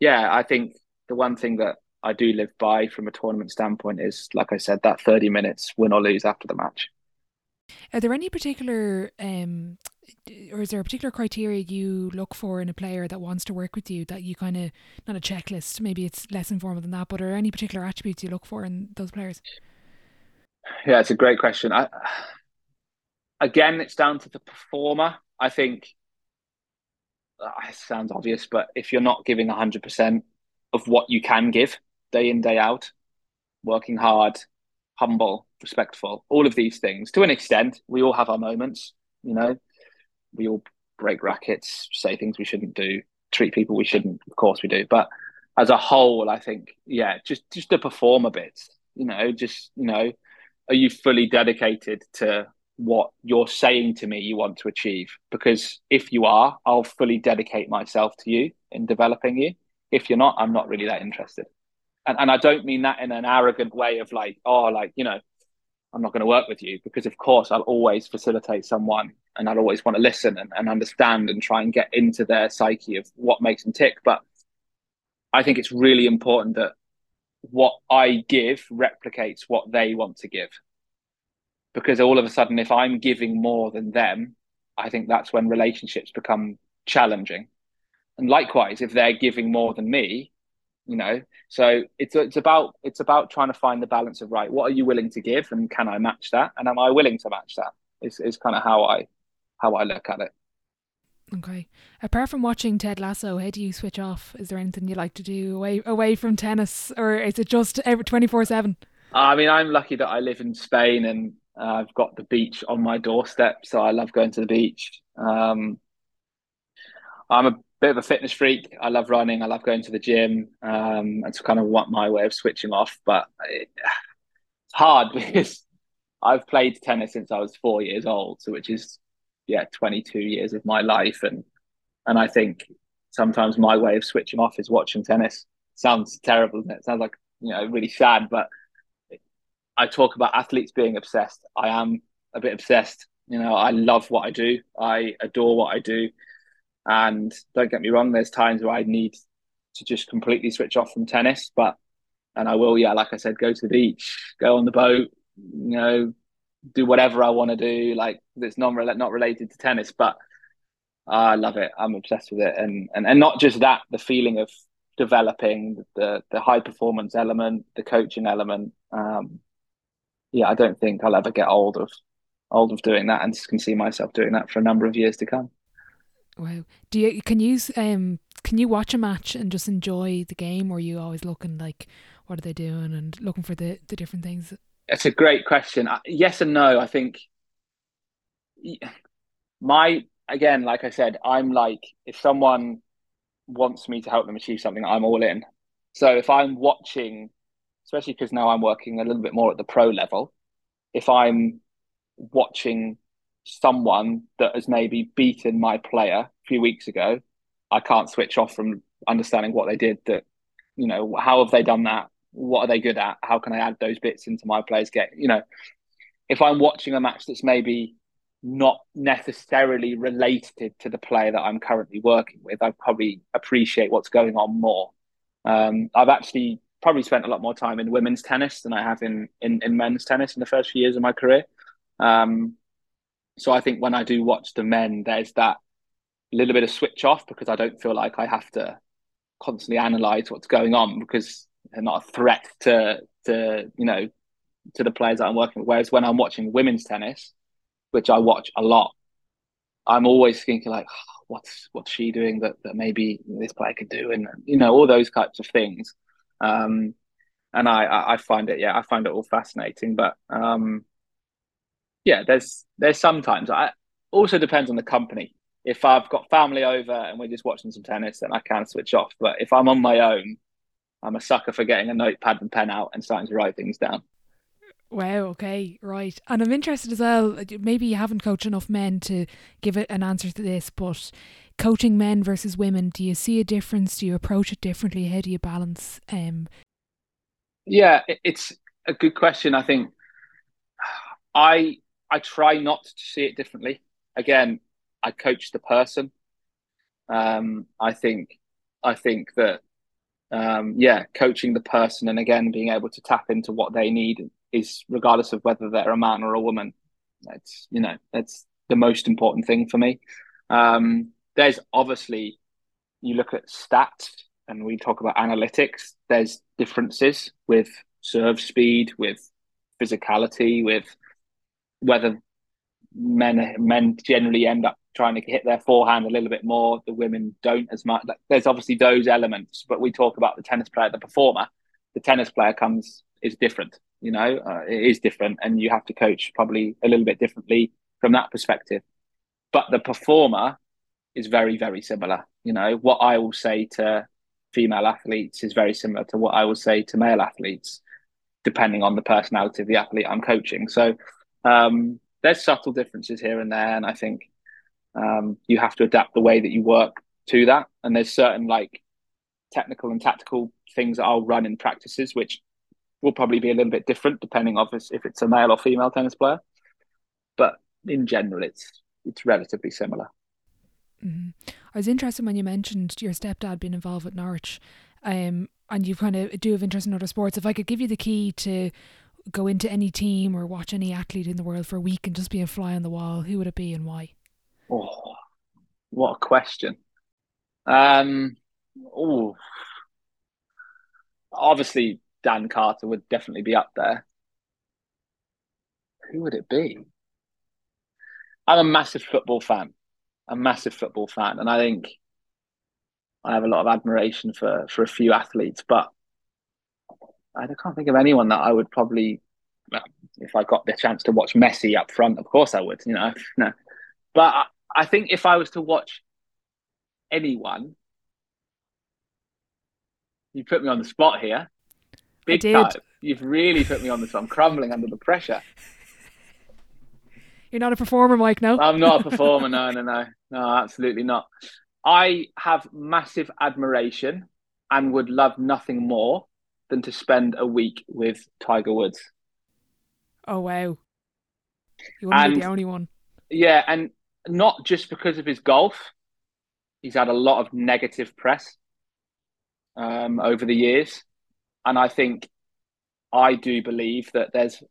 yeah, I think the one thing that I do live by from a tournament standpoint is, like I said, that 30 minutes win or lose after the match. Are there any particular, um, or is there a particular criteria you look for in a player that wants to work with you that you kind of, not a checklist, maybe it's less informal than that, but are there any particular attributes you look for in those players? Yeah, it's a great question. I, again, it's down to the performer. I think uh, it sounds obvious, but if you're not giving 100% of what you can give day in, day out, working hard, humble, respectful, all of these things, to an extent, we all have our moments, you know, we all break rackets, say things we shouldn't do, treat people we shouldn't, of course we do. But as a whole, I think, yeah, just just to perform a bit, you know, just, you know, are you fully dedicated to what you're saying to me you want to achieve. Because if you are, I'll fully dedicate myself to you in developing you. If you're not, I'm not really that interested. And, and I don't mean that in an arrogant way of like, oh, like, you know, I'm not going to work with you because, of course, I'll always facilitate someone and I'd always want to listen and, and understand and try and get into their psyche of what makes them tick. But I think it's really important that what I give replicates what they want to give because all of a sudden, if I'm giving more than them, I think that's when relationships become challenging. And likewise, if they're giving more than me, you know, so it's it's about it's about trying to find the balance of right. What are you willing to give, and can I match that? And am I willing to match that? Is is kind of how I how I look at it. Okay. Apart from watching Ted Lasso, how do you switch off? Is there anything you like to do away away from tennis, or is it just every twenty four seven? I mean, I'm lucky that I live in Spain and uh, I've got the beach on my doorstep, so I love going to the beach. Um, I'm a bit of a fitness freak. I love running. I love going to the gym. Um, it's kind of what my way of switching off, but it, it's hard because I've played tennis since I was four years old, so which is yeah 22 years of my life, and and I think sometimes my way of switching off is watching tennis. Sounds terrible, it? Sounds like you know really sad, but I talk about athletes being obsessed. I am a bit obsessed. You know, I love what I do. I adore what I do. And don't get me wrong, there's times where I need to just completely switch off from tennis, but and I will, yeah, like I said, go to the beach, go on the boat, you know, do whatever I want to do. Like it's not not related to tennis, but I love it. I'm obsessed with it, and and and not just that, the feeling of developing the the high performance element, the coaching element. Um, yeah, I don't think I'll ever get old of old of doing that, and can see myself doing that for a number of years to come. Wow. Do you can you um can you watch a match and just enjoy the game, or are you always looking like what are they doing and looking for the the different things? It's a great question. Yes and no. I think my again, like I said, I'm like if someone wants me to help them achieve something, I'm all in. So if I'm watching especially because now I'm working a little bit more at the pro level. If I'm watching someone that has maybe beaten my player a few weeks ago, I can't switch off from understanding what they did. That you know, how have they done that? What are they good at? How can I add those bits into my player's game? You know, if I'm watching a match that's maybe not necessarily related to the player that I'm currently working with, I'd probably appreciate what's going on more. Um, I've actually probably spent a lot more time in women's tennis than I have in in, in men's tennis in the first few years of my career. Um, so I think when I do watch the men, there's that little bit of switch off because I don't feel like I have to constantly analyze what's going on because not a threat to to you know to the players that I'm working with. Whereas when I'm watching women's tennis, which I watch a lot, I'm always thinking like, oh, what's what's she doing that that maybe this player could do, and you know all those types of things. Um, and I, I find it, yeah, I find it all fascinating. But um, yeah, there's there's sometimes I also depends on the company. If I've got family over and we're just watching some tennis, then I can switch off. But if I'm on my own, I'm a sucker for getting a notepad and pen out and starting to write things down. Wow, okay, right. And I'm interested as well, maybe you haven't coached enough men to give it an answer to this, but coaching men versus women, do you see a difference? Do you approach it differently? How do you balance? Um... Yeah, it's a good question. I think I I try not to see it differently. Again, I coach the person. Um, I think I think that um, yeah, coaching the person and again being able to tap into what they need is regardless of whether they're a man or a woman. It's you know that's the most important thing for me. Um, there's obviously you look at stats and we talk about analytics. There's differences with serve speed, with physicality, with whether men men generally end up trying to hit their forehand a little bit more. The women don't as much. There's obviously those elements, but we talk about the tennis player, the performer. The tennis player comes is different. You know, uh, it is different, and you have to coach probably a little bit differently from that perspective. But the performer is very, very similar. You know, what I will say to female athletes is very similar to what I will say to male athletes, depending on the personality of the athlete I'm coaching. So um, there's subtle differences here and there, and I think um, you have to adapt the way that you work to that. And there's certain like technical and tactical things that I'll run in practices, which will probably be a little bit different depending on if it's a male or female tennis player. But in general, it's it's relatively similar. Mm-hmm. I was interested when you mentioned your stepdad being involved with Norwich, um, and you kind of do have interest in other sports. If I could give you the key to go into any team or watch any athlete in the world for a week and just be a fly on the wall, who would it be and why? Oh, what a question! Um, oh, obviously Dan Carter would definitely be up there. Who would it be? I'm a massive football fan a massive football fan, and I think I have a lot of admiration for for a few athletes, but I can't think of anyone that I would probably, if I got the chance to watch Messi up front, of course I would, you know. No. But I, think if I was to watch anyone, you put me on the spot here. Big time. You've really put me on the spot. I'm crumbling under the pressure You're not a performer, Mike. No, I'm not a performer. No, no, no, no, absolutely not. I have massive admiration and would love nothing more than to spend a week with Tiger Woods. Oh wow! You wouldn't and, be the only one. Yeah, and not just because of his golf. He's had a lot of negative press um, over the years, and I think I do believe that there's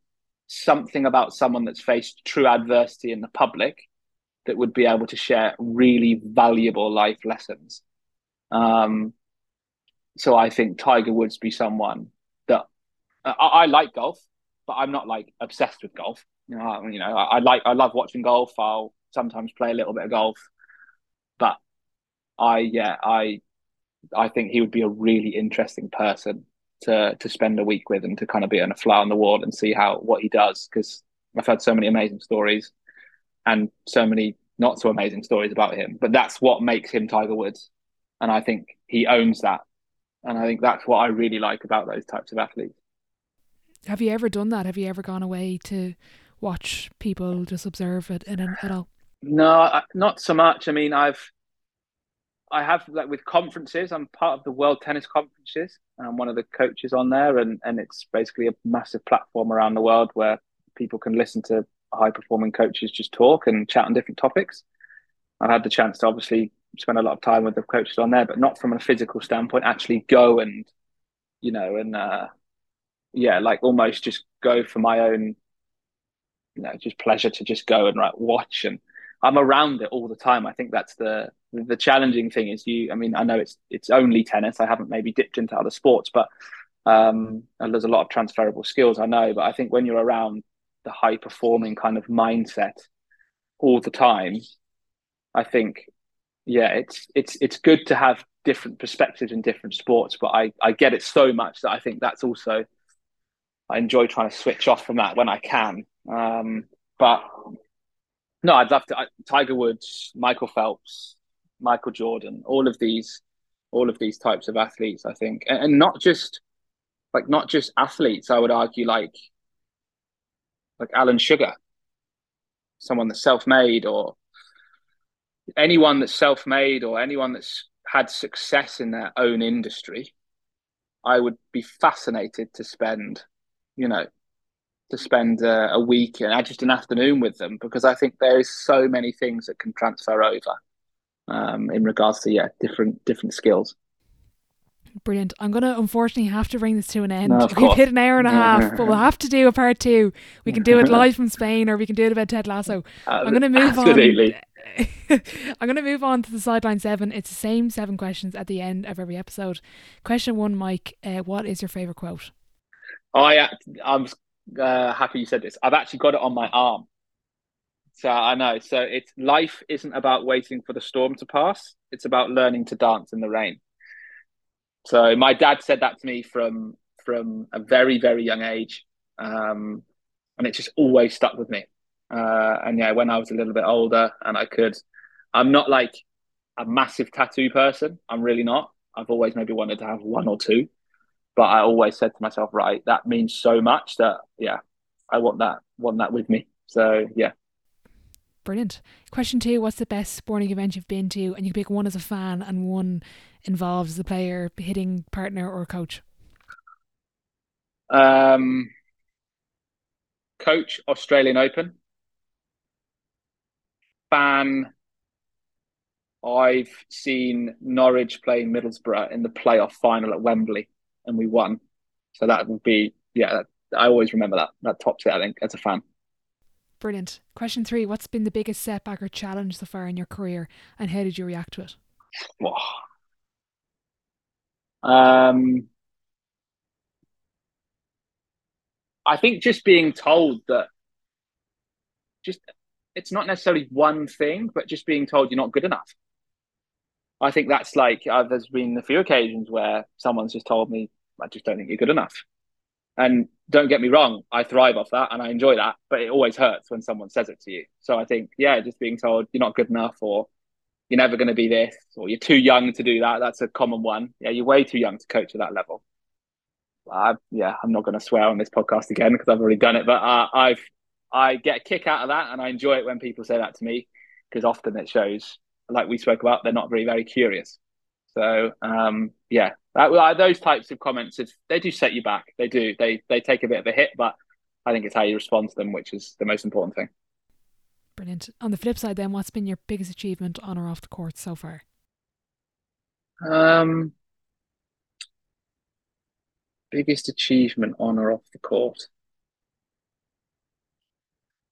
something about someone that's faced true adversity in the public that would be able to share really valuable life lessons. Um, so I think Tiger Woods be someone that I, I, like golf, but I'm not like obsessed with golf. You know, you know, I, I like I love watching golf. I'll sometimes play a little bit of golf, but I yeah I I think he would be a really interesting person to to spend a week with and to kind of be on a fly on the wall and see how what he does because I've had so many amazing stories and so many not so amazing stories about him. But that's what makes him Tiger Woods, and I think he owns that. And I think that's what I really like about those types of athletes. Have you ever done that? Have you ever gone away to watch people just observe it in at all? No, not so much. I mean, I've I have like with conferences. I'm part of the World Tennis Conferences. I'm one of the coaches on there, and and it's basically a massive platform around the world where people can listen to high performing coaches just talk and chat on different topics. I've had the chance to obviously spend a lot of time with the coaches on there, but not from a physical standpoint. Actually, go and you know, and uh, yeah, like almost just go for my own, you know, just pleasure to just go and like watch and I'm around it all the time. I think that's the the challenging thing is you. I mean, I know it's it's only tennis. I haven't maybe dipped into other sports, but um, and there's a lot of transferable skills I know. But I think when you're around the high performing kind of mindset all the time, I think yeah, it's it's it's good to have different perspectives in different sports. But I I get it so much that I think that's also I enjoy trying to switch off from that when I can. Um, but no, I'd love to. I, Tiger Woods, Michael Phelps, Michael Jordan, all of these, all of these types of athletes. I think, and, and not just like not just athletes. I would argue like like Alan Sugar, someone that's self-made, or anyone that's self-made, or anyone that's had success in their own industry. I would be fascinated to spend, you know, to spend uh, a week and just an afternoon with them because I think there is so many things that can transfer over um, in regards to yeah different different skills. Brilliant. I'm going to unfortunately have to bring this to an end. No, We've hit an hour and a half, but we'll have to do a part two. We can do it live from Spain or we can do it about Ted Lasso. I'm going to move absolutely. on. I'm going to move on to the sideline seven. It's the same seven questions at the end of every episode. Question one, Mike. Uh, what is your favourite quote? I I'm uh, happy you said this. I've actually got it on my arm. So I know. So it's life isn't about waiting for the storm to pass. It's about learning to dance in the rain. So my dad said that to me from from a very very young age, um, and it just always stuck with me. Uh, and yeah, when I was a little bit older, and I could, I'm not like a massive tattoo person. I'm really not. I've always maybe wanted to have one or two but I always said to myself, right, that means so much that yeah, I want that want that with me. So yeah. Brilliant. Question two: What's the best sporting event you've been to? And you pick one as a fan and one involves the player, hitting partner, or coach. Um, coach Australian Open. Fan. I've seen Norwich playing Middlesbrough in the playoff final at Wembley and we won. So that would be yeah. I always remember that. That tops it. I think as a fan. Brilliant. Question three: What's been the biggest setback or challenge so far in your career, and how did you react to it? Um, I think just being told that just it's not necessarily one thing, but just being told you're not good enough. I think that's like uh, there's been a few occasions where someone's just told me, I just don't think you're good enough. And don't get me wrong, I thrive off that and I enjoy that, but it always hurts when someone says it to you. So I think, yeah, just being told you're not good enough or you're never going to be this or you're too young to do that. That's a common one. Yeah, you're way too young to coach at that level. I, yeah, I'm not going to swear on this podcast again because I've already done it, but uh, I've I get a kick out of that, and I enjoy it when people say that to me because often it shows, like we spoke about, they're not very very curious. So um, yeah, that, those types of comments, they do set you back. They do. They they take a bit of a hit, but I think it's how you respond to them, which is the most important thing. Brilliant. On the flip side, then, what's been your biggest achievement on or off the court so far? Um, biggest achievement on or off the court.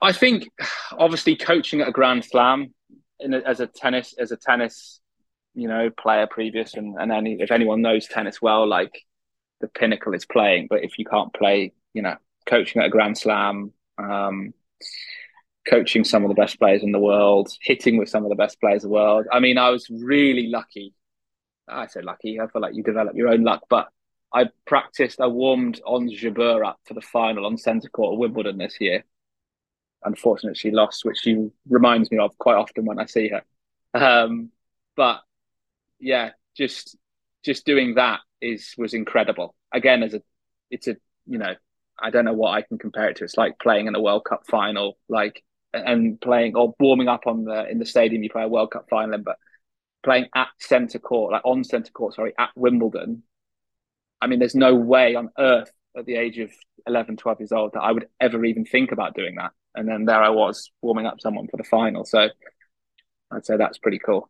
I think obviously coaching at a Grand Slam a, as a tennis as a tennis you know player previous and and any if anyone knows tennis well like the pinnacle is playing. But if you can't play you know coaching at a Grand Slam um, coaching some of the best players in the world hitting with some of the best players in the world. I mean I was really lucky. I say lucky I feel like you develop your own luck but I practiced I warmed Ons Jabeur up for the final on centre court of Wimbledon this year unfortunately she lost, which she reminds me of quite often when I see her. Um, but yeah, just just doing that is was incredible. Again, as a it's a you know I don't know what I can compare it to. It's like playing in a World Cup final, like and playing or warming up on the in the stadium. You play a World Cup final, but playing at centre court, like on centre court, sorry, at Wimbledon. I mean, there's no way on earth at the age of 11, 12 years old that I would ever even think about doing that and then there I was warming up someone for the final. So I'd say that's pretty cool.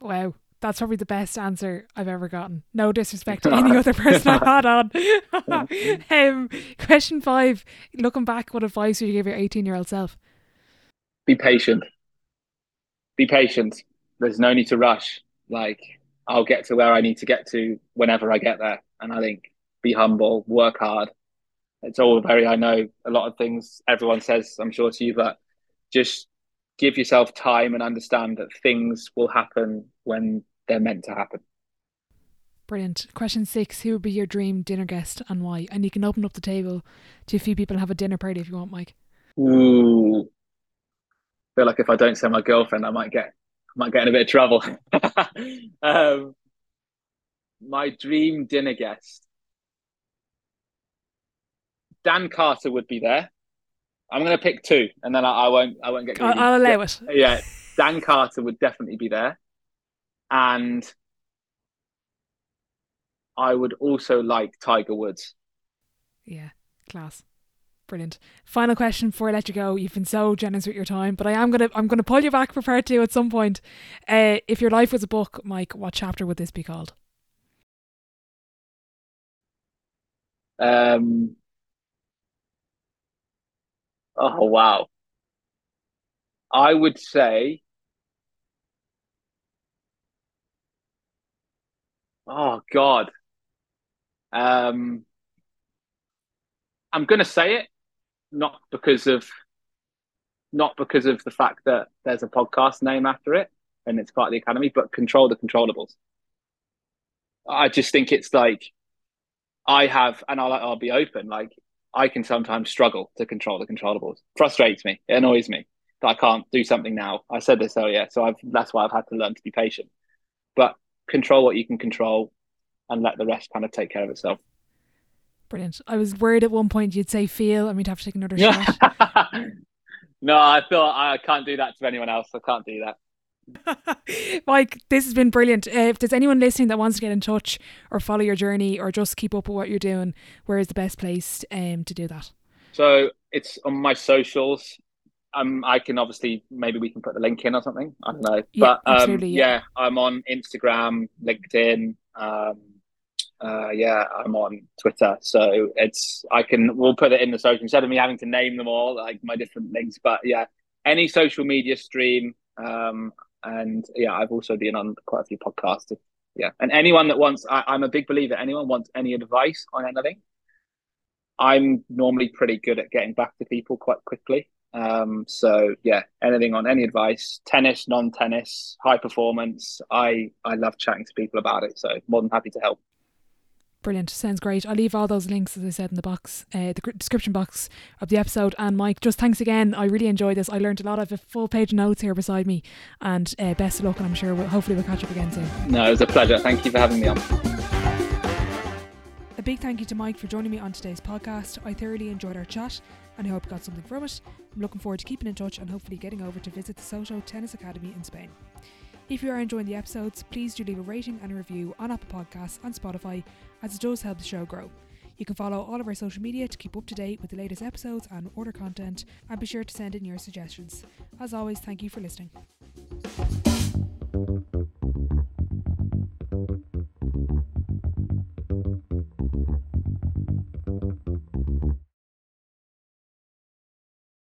Wow. That's probably the best answer I've ever gotten. No disrespect to any other person I've had on. um, question five. Looking back, what advice would you give your 18 year old self? Be patient. Be patient. There's no need to rush. Like, I'll get to where I need to get to whenever I get there. And I think be humble, work hard, it's all very I know a lot of things everyone says I'm sure to you, but just give yourself time and understand that things will happen when they're meant to happen. Brilliant. Question six: Who would be your dream dinner guest and why? And you can open up the table to a few people and have a dinner party if you want, Mike. Ooh, I feel like if I don't say my girlfriend, I might get I might get in a bit of trouble. um, my dream dinner guest. Dan Carter would be there. I'm going to pick two, and then I, I won't. I won't get. I'll, I'll allow it. Yeah, Dan Carter would definitely be there, and I would also like Tiger Woods. Yeah, class. Brilliant. Final question before I let you go. You've been so generous with your time, but I am gonna I'm gonna pull you back for part two at some point. Uh, if your life was a book, Mike, what chapter would this be called? Um, Oh wow. I would say Oh God. Um I'm gonna say it, not because of not because of the fact that there's a podcast name after it and it's part of the academy, but control the controllables. I just think it's like I have, and I'll I'll be open. Like I can sometimes struggle to control the controllables. Frustrates me. It annoys me that I can't do something now. I said this earlier, so I've, that's why I've had to learn to be patient. But control what you can control, and let the rest kind of take care of itself. Brilliant. I was worried at one point you'd say feel, and we'd have to take another shot. no, I thought I can't do that to anyone else. I can't do that. Mike, this has been brilliant. Uh, if there's anyone listening that wants to get in touch or follow your journey or just keep up with what you're doing, where is the best place um, to do that? So it's on my socials. Um, I can obviously maybe we can put the link in or something. I don't know, yeah, but um, yeah. yeah. I'm on Instagram, LinkedIn. Um, uh, yeah, I'm on Twitter. So it's I can we'll put it in the social instead of me having to name them all like my different links. But yeah, any social media stream. Um, and yeah, I've also been on quite a few podcasts. Yeah, and anyone that wants, I, I'm a big believer. Anyone wants any advice on anything, I'm normally pretty good at getting back to people quite quickly. Um, so yeah, anything on any advice, tennis, non-tennis, high performance. I I love chatting to people about it. So more than happy to help. Brilliant. Sounds great. I'll leave all those links, as I said, in the box, uh, the description box of the episode. And Mike, just thanks again. I really enjoyed this. I learned a lot. I have a full page of notes here beside me. And uh, best of luck. And I'm sure we'll, hopefully we'll catch up again soon. No, it was a pleasure. Thank you for having me on. A big thank you to Mike for joining me on today's podcast. I thoroughly enjoyed our chat and I hope you got something from it. I'm looking forward to keeping in touch and hopefully getting over to visit the Soto Tennis Academy in Spain. If you are enjoying the episodes, please do leave a rating and a review on Apple Podcasts and Spotify, as it does help the show grow. You can follow all of our social media to keep up to date with the latest episodes and order content, and be sure to send in your suggestions. As always, thank you for listening.